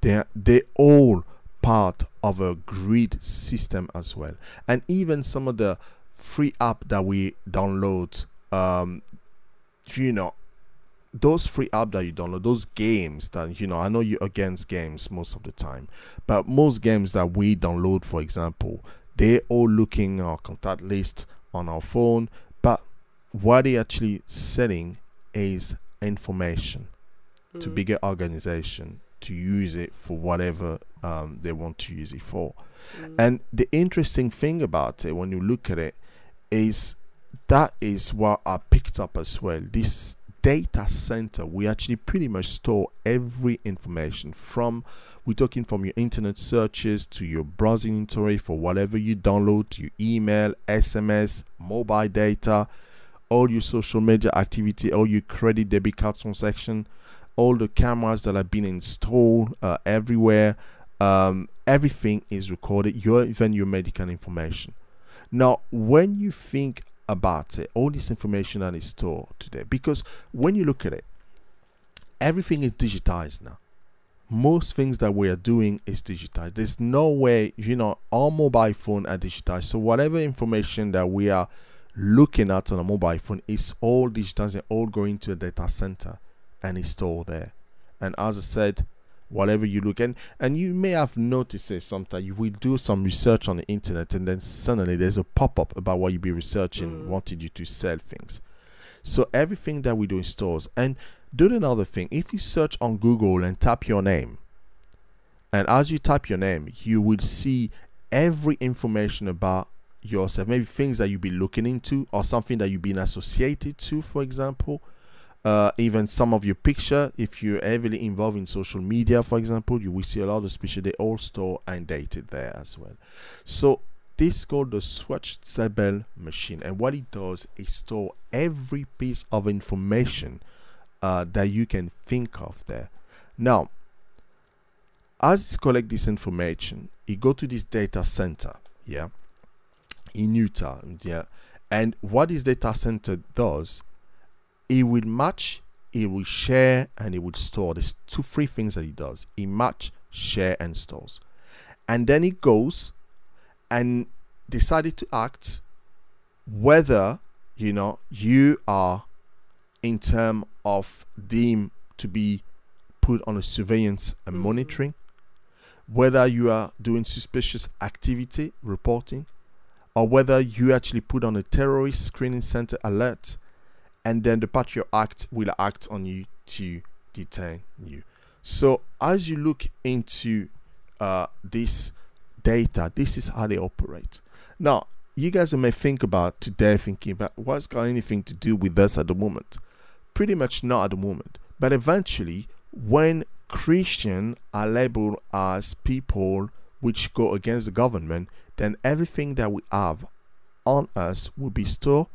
they they all part of a grid system as well. And even some of the free app that we download, um, you know, those free app that you download, those games that you know, I know you're against games most of the time, but most games that we download, for example, they're all looking our contact list on our phone, but what they actually selling is information to Mm. bigger organization to use it for whatever um, they want to use it for. Mm. And the interesting thing about it, when you look at it, is that is what I picked up as well. This data center, we actually pretty much store every information from we're talking from your internet searches to your browsing inventory for whatever you download, to your email, SMS, mobile data, all your social media activity, all your credit debit card transaction, all the cameras that have been installed uh, everywhere, um, everything is recorded, your even your medical information. Now, when you think about it, all this information that is stored today, because when you look at it, everything is digitized now. Most things that we are doing is digitized. There's no way, you know, our mobile phone are digitized. So whatever information that we are looking at on a mobile phone is all digitized and all going to a data center and it's stored there. And as I said, whatever you look and and you may have noticed it sometimes you will do some research on the internet and then suddenly there's a pop-up about what you be researching Mm. wanted you to sell things so everything that we do in stores and do another thing if you search on google and tap your name and as you type your name you will see every information about yourself maybe things that you've been looking into or something that you've been associated to for example uh, even some of your picture. If you're heavily involved in social media, for example, you will see a lot of pictures they all store and dated there as well. So this is called the Schwitzgebel machine, and what it does is store every piece of information uh, that you can think of there. Now, as it collect this information, it go to this data center, yeah, in Utah, yeah. And what this data center does, it will match, it will share, and it will store. There's two, three things that it does. It match, share, and stores. And then it goes and decided to act whether you know you are in term of deemed to be put on a surveillance and Mhm. monitoring whether you are doing suspicious activity reporting or whether you actually put on a terrorist screening center alert and then the Patriot Act will act on you to detain you. So as you look into uh, this data, this is how they operate. Now, you guys may think about today thinking about what's got anything to do with us at the moment. Pretty much not at the moment. But eventually, when Christian are labeled as people which go against the government, then everything that we have on us will be stored,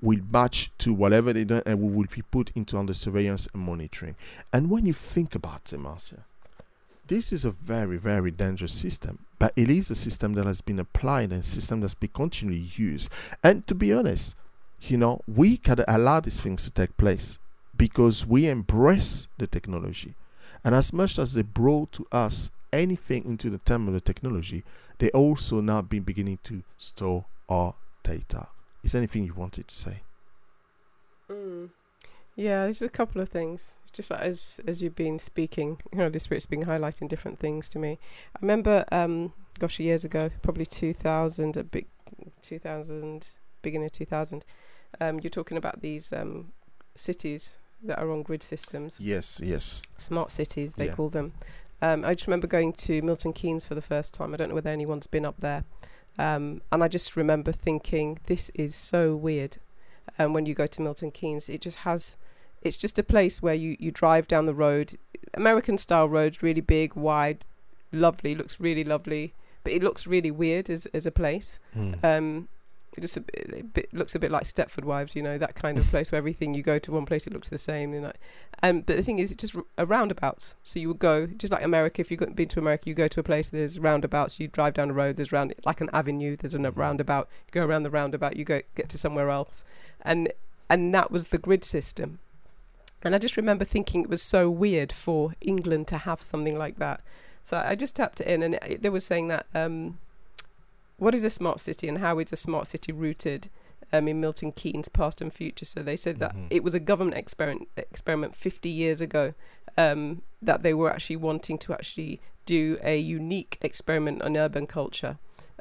will match to whatever they do, and we will be put into under surveillance and monitoring. And when you think about it, Marcia, this is a very, very dangerous system, but it is a system that has been applied and a system that's been continually used. And to be honest, you know, we can allow these things to take place because we embrace the technology. And as much as they brought to us anything into the term of the technology, they also now been beginning to store our data. Is there anything you wanted to say? Mm. Yeah, there's a couple of things. It's just like as as you've been speaking, you know, the spirit's been highlighting different things to me. I remember, um, gosh, years ago, probably 2000, a big 2000, beginning of 2000. Um, you're talking about these um, cities that are on grid systems, Yes, yes. smart cities they Yeah. call them. Um, I just remember going to Milton Keynes for the first time. I don't know whether anyone's been up there, um, and I just remember thinking, this is so weird. And when you go to Milton Keynes, it just has, it's just a place where you you drive down the road, American style roads, really big, wide, lovely, looks really lovely, but it looks really weird as as a place. Mm. It just a bit, a bit looks a bit like Stepford Wives, you know, that kind of place where everything you go to one place it looks the same. You know, um, but the thing is, it's just a roundabouts. So you would go just like America. If you've been to America, you go to a place. There's roundabouts. You drive down a road. There's round like an avenue. There's a roundabout. You go around the roundabout. You go get to somewhere else, and and that was the grid system. And I just remember thinking it was so weird for England to have something like that. So I just tapped it in, and it, they were saying that um, what is a smart city and how is a smart city rooted um, in Milton Keynes' past and future? So they said that Mhm. it was a government experiment experiment 50 years ago um, that they were actually wanting to actually do a unique experiment on urban culture.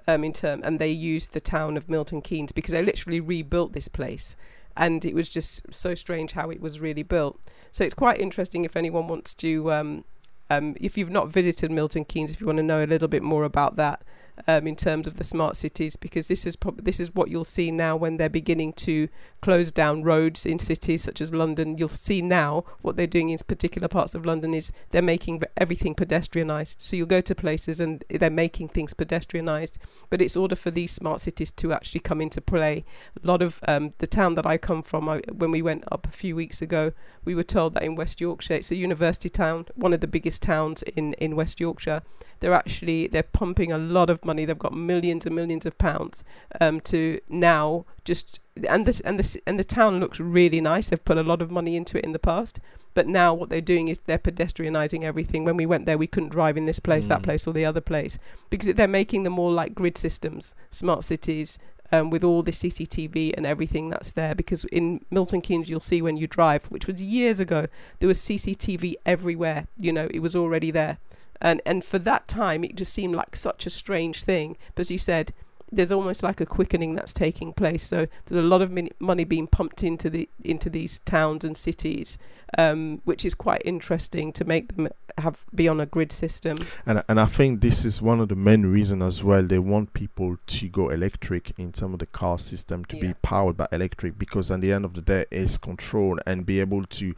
Um, in term, and they used the town of Milton Keynes because they literally rebuilt this place, and it was just so strange how it was really built. So it's quite interesting if anyone wants to, um, um, if you've not visited Milton Keynes, if you want to know a little bit more about that, um, in terms of the smart cities, because this is prob- this is what you'll see now when they're beginning to close down roads in cities such as London. You'll see now what they're doing in particular parts of London is they're making everything pedestrianised. So you'll go to places and they're making things pedestrianised. But it's order for these smart cities to actually come into play. A lot of um, the town that I come from, I, when we went up a few weeks ago, we were told that in West Yorkshire, it's a university town, one of the biggest towns in, in West Yorkshire. They're actually they're pumping a lot of money. They've got millions and millions of pounds um, to now just and this and this and the town looks really nice. They've put a lot of money into it in the past, but now what they're doing is they're pedestrianising everything. When we went there, we couldn't drive in this place, that Mm. place, or the other place because they're making them all like grid systems, smart cities. Um, with all the CCTV and everything that's there, because in Milton Keynes you'll see when you drive, which was years ago, there was CCTV everywhere. You know, it was already there, and and for that time it just seemed like such a strange thing. But as you said, there's almost like a quickening that's taking place. So there's a lot of min- money being pumped into the into these towns and cities, um, which is quite interesting to make them have be on a grid system. And and I think this is one of the main reasons as well. They want people to go electric in some of the car system to be powered by electric because at the end of the day, it's controlled and be able to,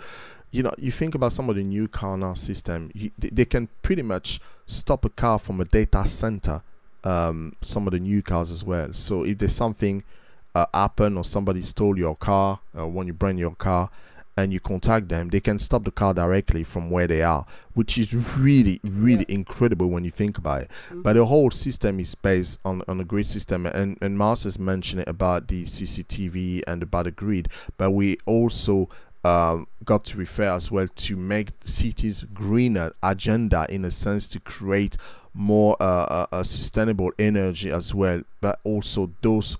you know, you think about some of the new car now system. You, they, they can pretty much stop a car from a data center. Um, some of the new cars as well. So if there's something uh, happen or somebody stole your car uh, when you bring your car and you contact them, they can stop the car directly from where they are, which is really, really incredible when you think about it. But the whole system is based on, on a grid system, and, and Mars has mentioned it about the CCTV and about the grid, but we also um, got to refer as well to make cities greener agenda in a sense to create more uh, uh, uh, sustainable energy as well, but also those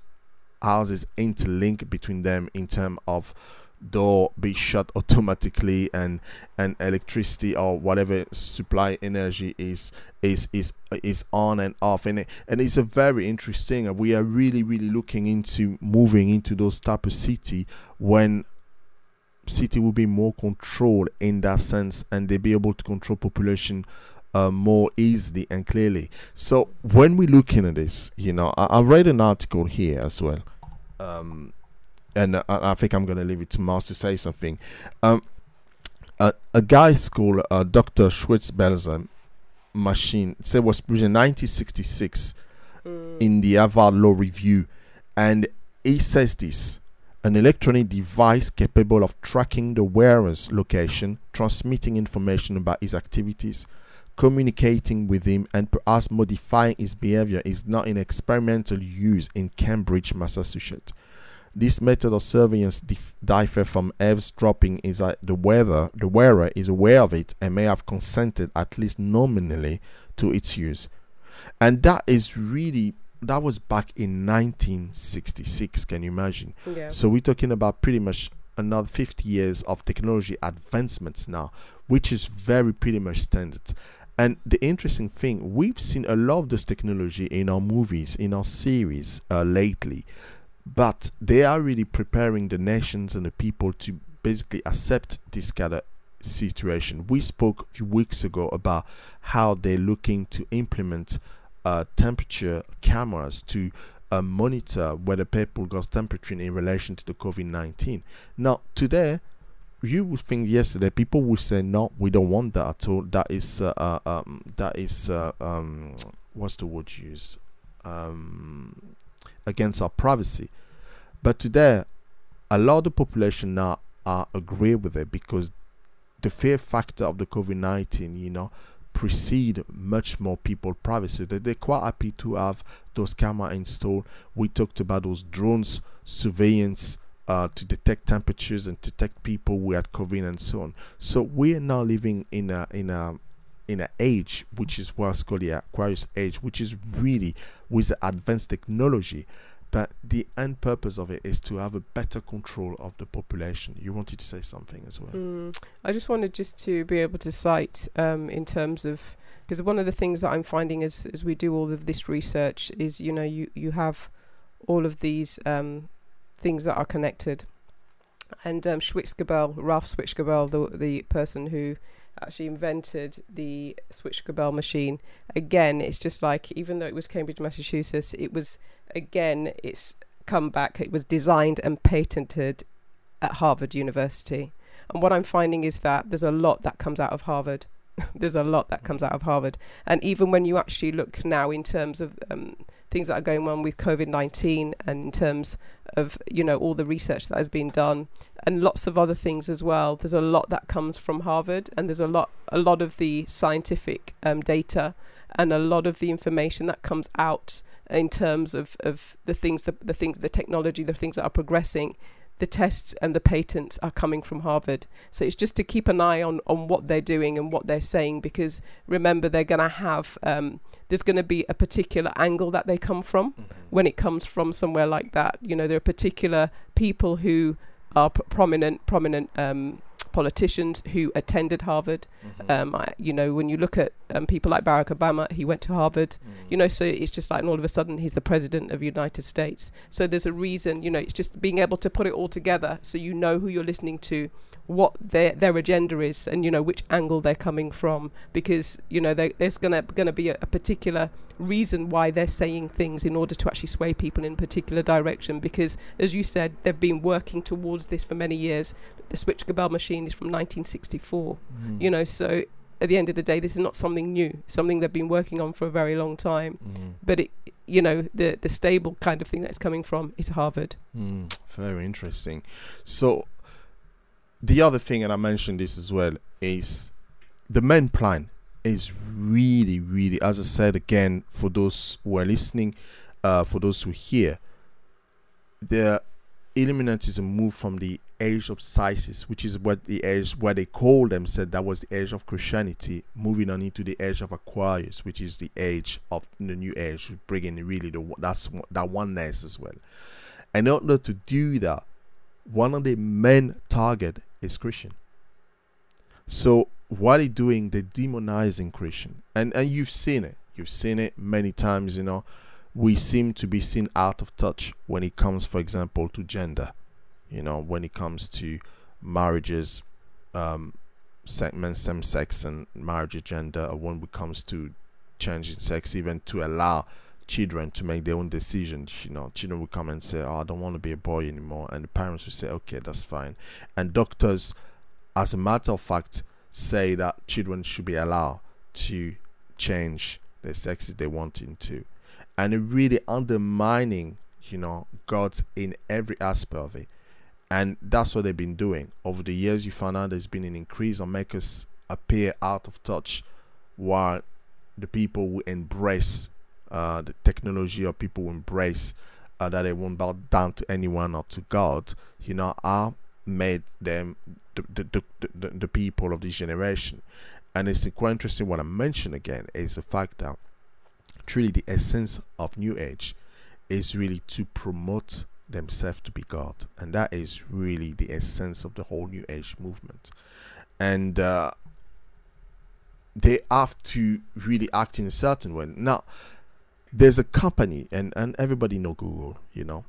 houses interlink between them in terms of door be shut automatically and and electricity or whatever supply energy is is is is on and off. And it, and it's a very interesting we are really really looking into moving into those type of city when city will be more controlled in that sense and they be able to control population uh, more easily and clearly so when we're looking at this you know i, I read an article here as well um and I, I think i'm going to leave it to Mars to say something um a, a guy called uh, dr Schwitzgebel machine said was published in 1966 Mm. in the Harvard Law Review, and he says this an electronic device capable of tracking the wearer's location, transmitting information about his activities, communicating with him, and perhaps modifying his behavior is now in experimental use in Cambridge, Massachusetts. This method of surveillance dif- differ from eavesdropping is that the wearer, the wearer is aware of it and may have consented at least nominally to its use and that is really that was back in 1966 can you imagine? Yeah. so we're talking about pretty much another 50 years of technology advancements now which is very pretty much standard. And the interesting thing we've seen a lot of this technology in our movies in our series uh, lately. But they are really preparing the nations and the people to basically accept this kind of situation. We spoke a few weeks ago about how they're looking to implement uh, temperature cameras to uh, monitor whether people got temperature in relation to the COVID 19. Now, today, you would think yesterday people would say, no, we don't want that at all. That is, uh, uh, um, that is, uh, um, what's the word you use? Um, against our privacy. But today, a lot of the population now are agree with it because the fear factor of the COVID 19, you know, precede much more people privacy. They, they're quite happy to have those camera installed. We talked about those drones surveillance uh, to detect temperatures and detect people who had COVID and so on. So we are now living in a in a in an age which is what's called the Aquarius age, which is really with advanced technology. But the end purpose of it is to have a better control of the population. You wanted to say something as well. Mm, I just wanted just to be able to cite um, in terms of because one of the things that I'm finding as as we do all of this research is you know you you have all of these um, things that are connected, and um, Schwitzgebel, Ralph Schwitzgebel, the the person who actually invented the Schwitzgebel machine. Again, it's just like even though it was Cambridge, Massachusetts, it was again it's come back. It was designed and patented at Harvard University. And what I'm finding is that there's a lot that comes out of Harvard. there's a lot that comes out of Harvard. And even when you actually look now in terms of um, things that are going on with COVID 19 and in terms of, you know, all the research that has been done and lots of other things as well, there's a lot that comes from Harvard and there's a lot, a lot of the scientific um, data and a lot of the information that comes out in terms of, of the things, the, the things, the technology, the things that are progressing the tests and the patents are coming from Harvard. So it's just to keep an eye on, on what they're doing and what they're saying because remember, they're going to have, um, there's going to be a particular angle that they come from when it comes from somewhere like that. You know, there are particular people who are p- prominent, prominent um, politicians who attended Harvard. Mhm. Um, I, you know, when you look at um, people like Barack Obama, he went to Harvard. You know, so it's just like, and all of a sudden, he's the president of the United States. So there's a reason. You know, it's just being able to put it all together, so you know who you're listening to, what their their agenda is, and you know which angle they're coming from, because you know there- there's gonna gonna be a, a particular reason why they're saying things in order to actually sway people in a particular direction. Because as you said, they've been working towards this for many years. The Schwitzgebel machine is from 1964 Mm. you know so at the end of the day this is not something new something they've been working on for a very long time Mm. but it you know the the stable kind of thing that's coming from is harvard Mm, very interesting. So, the other thing, and I mentioned this as well, is the main plan is really, really, as I said again, for those who are listening, uh, for those who hear, the Illuminati is a move from the age of Pisces, which is what the age where they call them said that was the age of Christianity, moving on into the age of Aquarius, which is the age of the new age, bringing really the that's that oneness as well. And in order to do that, one of the main target is Christian. So what are they're doing, they're demonizing Christian, and and you've seen it. You've seen it many times. You know, we seem to be seen out of touch when it comes, for example, to gender. You know, when it comes to marriages, um, same sex and marriage agenda, or when it comes to changing sex, even to allow children to make their own decisions. You know, children will come and say, "Oh, I don't want to be a boy anymore," and the parents will say, "Okay, that's fine." And doctors, as a matter of fact, say that children should be allowed to change their sex if they want into, and it really undermining, you know, God's in every aspect of it. And that's what they've been doing over the years. You find out there's been an increase on make us appear out of touch, while the people who embrace uh, the technology or people who embrace uh, that they won't bow down to anyone or to God, you know, are made them the, the, the, the, the people of this generation. And it's quite interesting what I mentioned again is the fact that truly the essence of New Age is really to promote themselves to be God. And that is really the essence of the whole New Age movement. And uh, they have to really act in a certain way. Now, there's a company and and everybody know google you know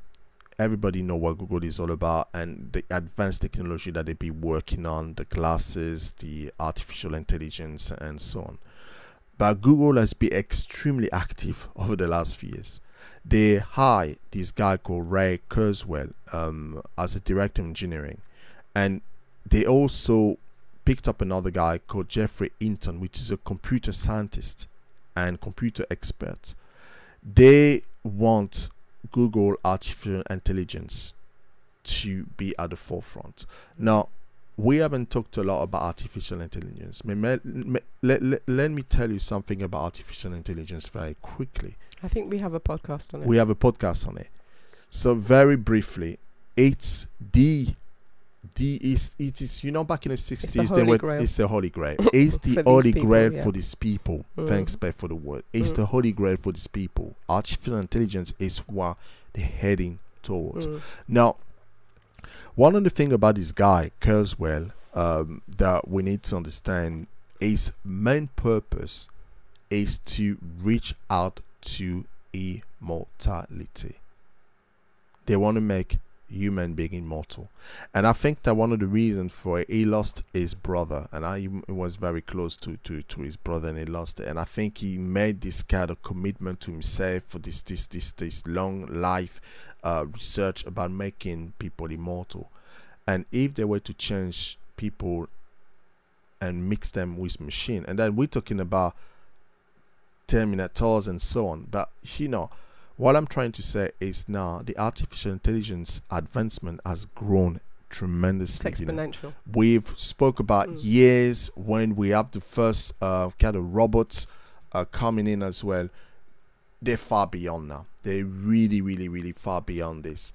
everybody know what google is all about and the advanced technology that they be working on the glasses the artificial intelligence and so on but google has been extremely active over the last few years they hired this guy called ray kurzweil um, as a director of engineering and they also picked up another guy called Geoffrey Hinton which is a computer scientist and computer expert they want Google artificial intelligence to be at the forefront. Now, we haven't talked a lot about artificial intelligence. Let, let, let me tell you something about artificial intelligence very quickly. I think we have a podcast on it We have a podcast on it. So, very briefly, it's the the is it is you know back in the sixties they Holy were Grail. it's the holy grail. It's the holy people, grail yeah. for these people. Mm. Thanks, Beth, for the word. It's Mm. the holy grail for these people. Artificial intelligence is what they're heading towards. Mm. Now, one of the thing about this guy Kurzweil um, that we need to understand his main purpose is to reach out to immortality. They want to make human being immortal, and I think that one of the reasons for it, he lost his brother, and I was very close to, to, to his brother, and he lost it. And I think he made this kind of commitment to himself for this this this this long life uh, research about making people immortal. And if they were to change people and mix them with machine, and then we're talking about terminators and so on. But you know, what I'm trying to say is now the artificial intelligence advancement has grown it's tremendously. you know. exponential We've spoke about Mm. years when we have the first uh, kind of robots uh, coming in as well. They're far beyond now. They're really, really, really far beyond this.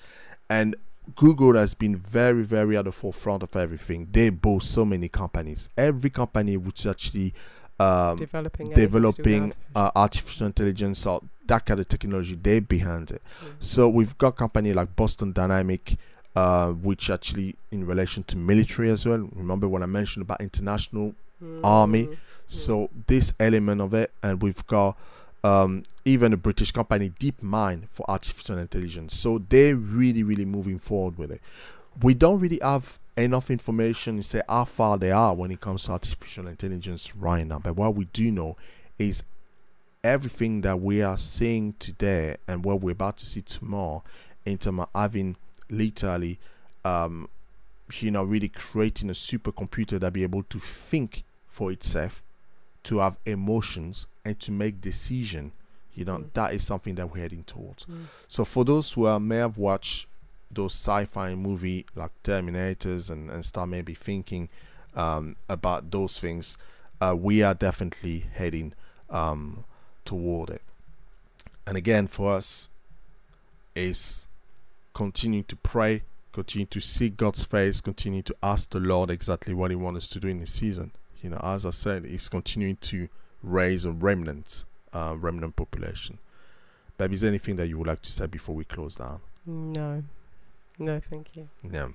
And Google has been very, very at the forefront of everything. They bought so many companies. Every company which actually um, developing anything to do with developing artificial- uh, artificial intelligence or that kind of technology, they're behind it. Mm. So we've got company like Boston Dynamic, uh, which actually in relation to military as well. Remember when I mentioned about international army? Mm. So this element of it, and we've got um, even a British company, DeepMind, for artificial intelligence. So they're really, really moving forward with it. We don't really have enough information to say how far they are when it comes to artificial intelligence right now. But what we do know is everything that we are seeing today and what we're about to see tomorrow in terms of having literally um, you know really creating a supercomputer that be able to think for itself to have emotions and to make decision you know Mm. that is something that we're heading towards Mm. so for those who uh, may have watched those sci-fi movie like terminators and, and start maybe thinking um, about those things uh, we are definitely heading um, toward it. And again for us is continue to pray continue to seek god's face continue to ask the lord exactly what he wants us to do in this season. You know as i said he's continuing to raise a remnant uh, remnant population. Babe is anything that you would like to say before we close down? No. No, thank you. yeah.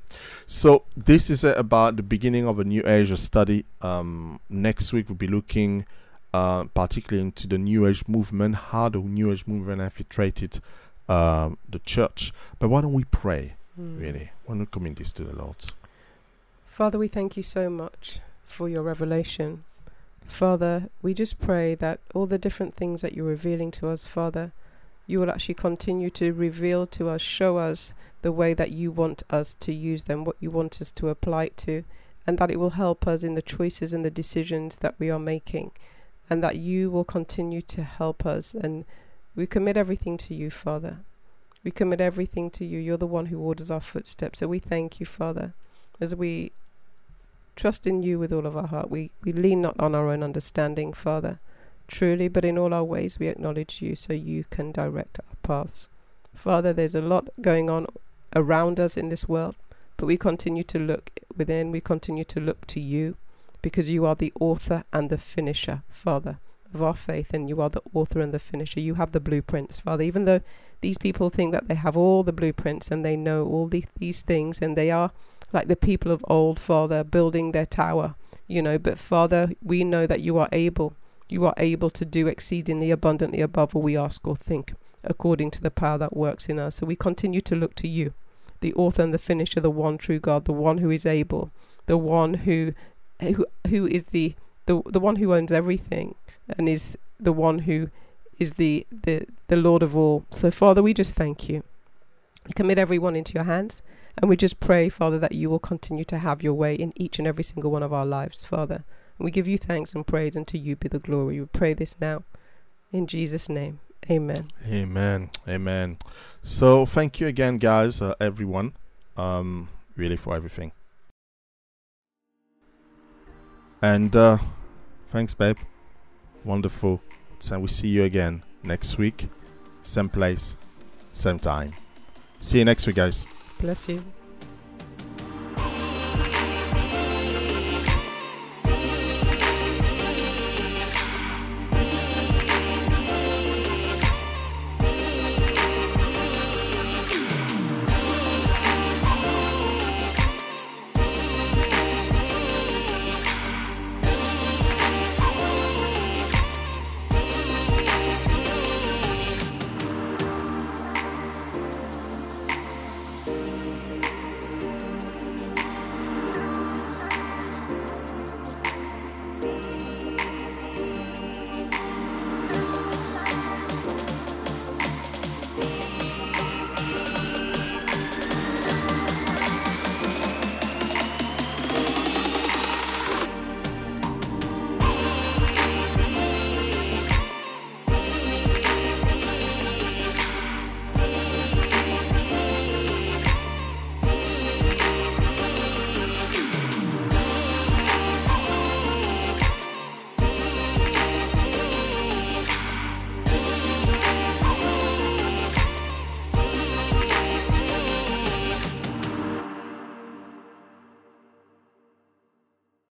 So this is uh, about the beginning of a new age of study. Um, next week we'll be looking uh, particularly into the New Age movement, how the New Age movement infiltrated um, the church. But why don't we pray, Mm. really? Why don't we commit this to the Lord? Father, we thank you so much for your revelation. Father, we just pray that all the different things that you're revealing to us, Father, you will actually continue to reveal to us, show us the way that you want us to use them, what you want us to apply to, and that it will help us in the choices and the decisions that we are making, and that you will continue to help us. And we commit everything to you, Father. We commit everything to you. You're the one who orders our footsteps. So we thank you, Father, as we trust in you with all of our heart. We, we lean not on our own understanding, Father, truly, but in all our ways we acknowledge you so you can direct our paths. Father, there's a lot going on around us in this world, but we continue to look within, we continue to look to you because you are the author and the finisher, Father, of our faith, and you are the author and the finisher. You have the blueprints, Father, even though these people think that they have all the blueprints and they know all the, these things and they are like the people of old, Father, building their tower, you know. But Father, we know that you are able, you are able to do exceedingly abundantly above all we ask or think, according to the power that works in us. So we continue to look to you, the author and the finisher, the one true God, the one who is able, the one who who who is the the the one who owns everything and is the one who is the the the Lord of all. So Father, we just thank you. We commit everyone into your hands. And we just pray, Father, that you will continue to have your way in each and every single one of our lives, Father. We give you thanks and praise, and to you be the glory. We pray this now. In Jesus' name. Amen. Amen. Amen. So thank you again, guys, uh, everyone, um, really for everything. And uh, thanks, babe. Wonderful. So we see you again next week, same place, same time. See you next week, guys. Bless you.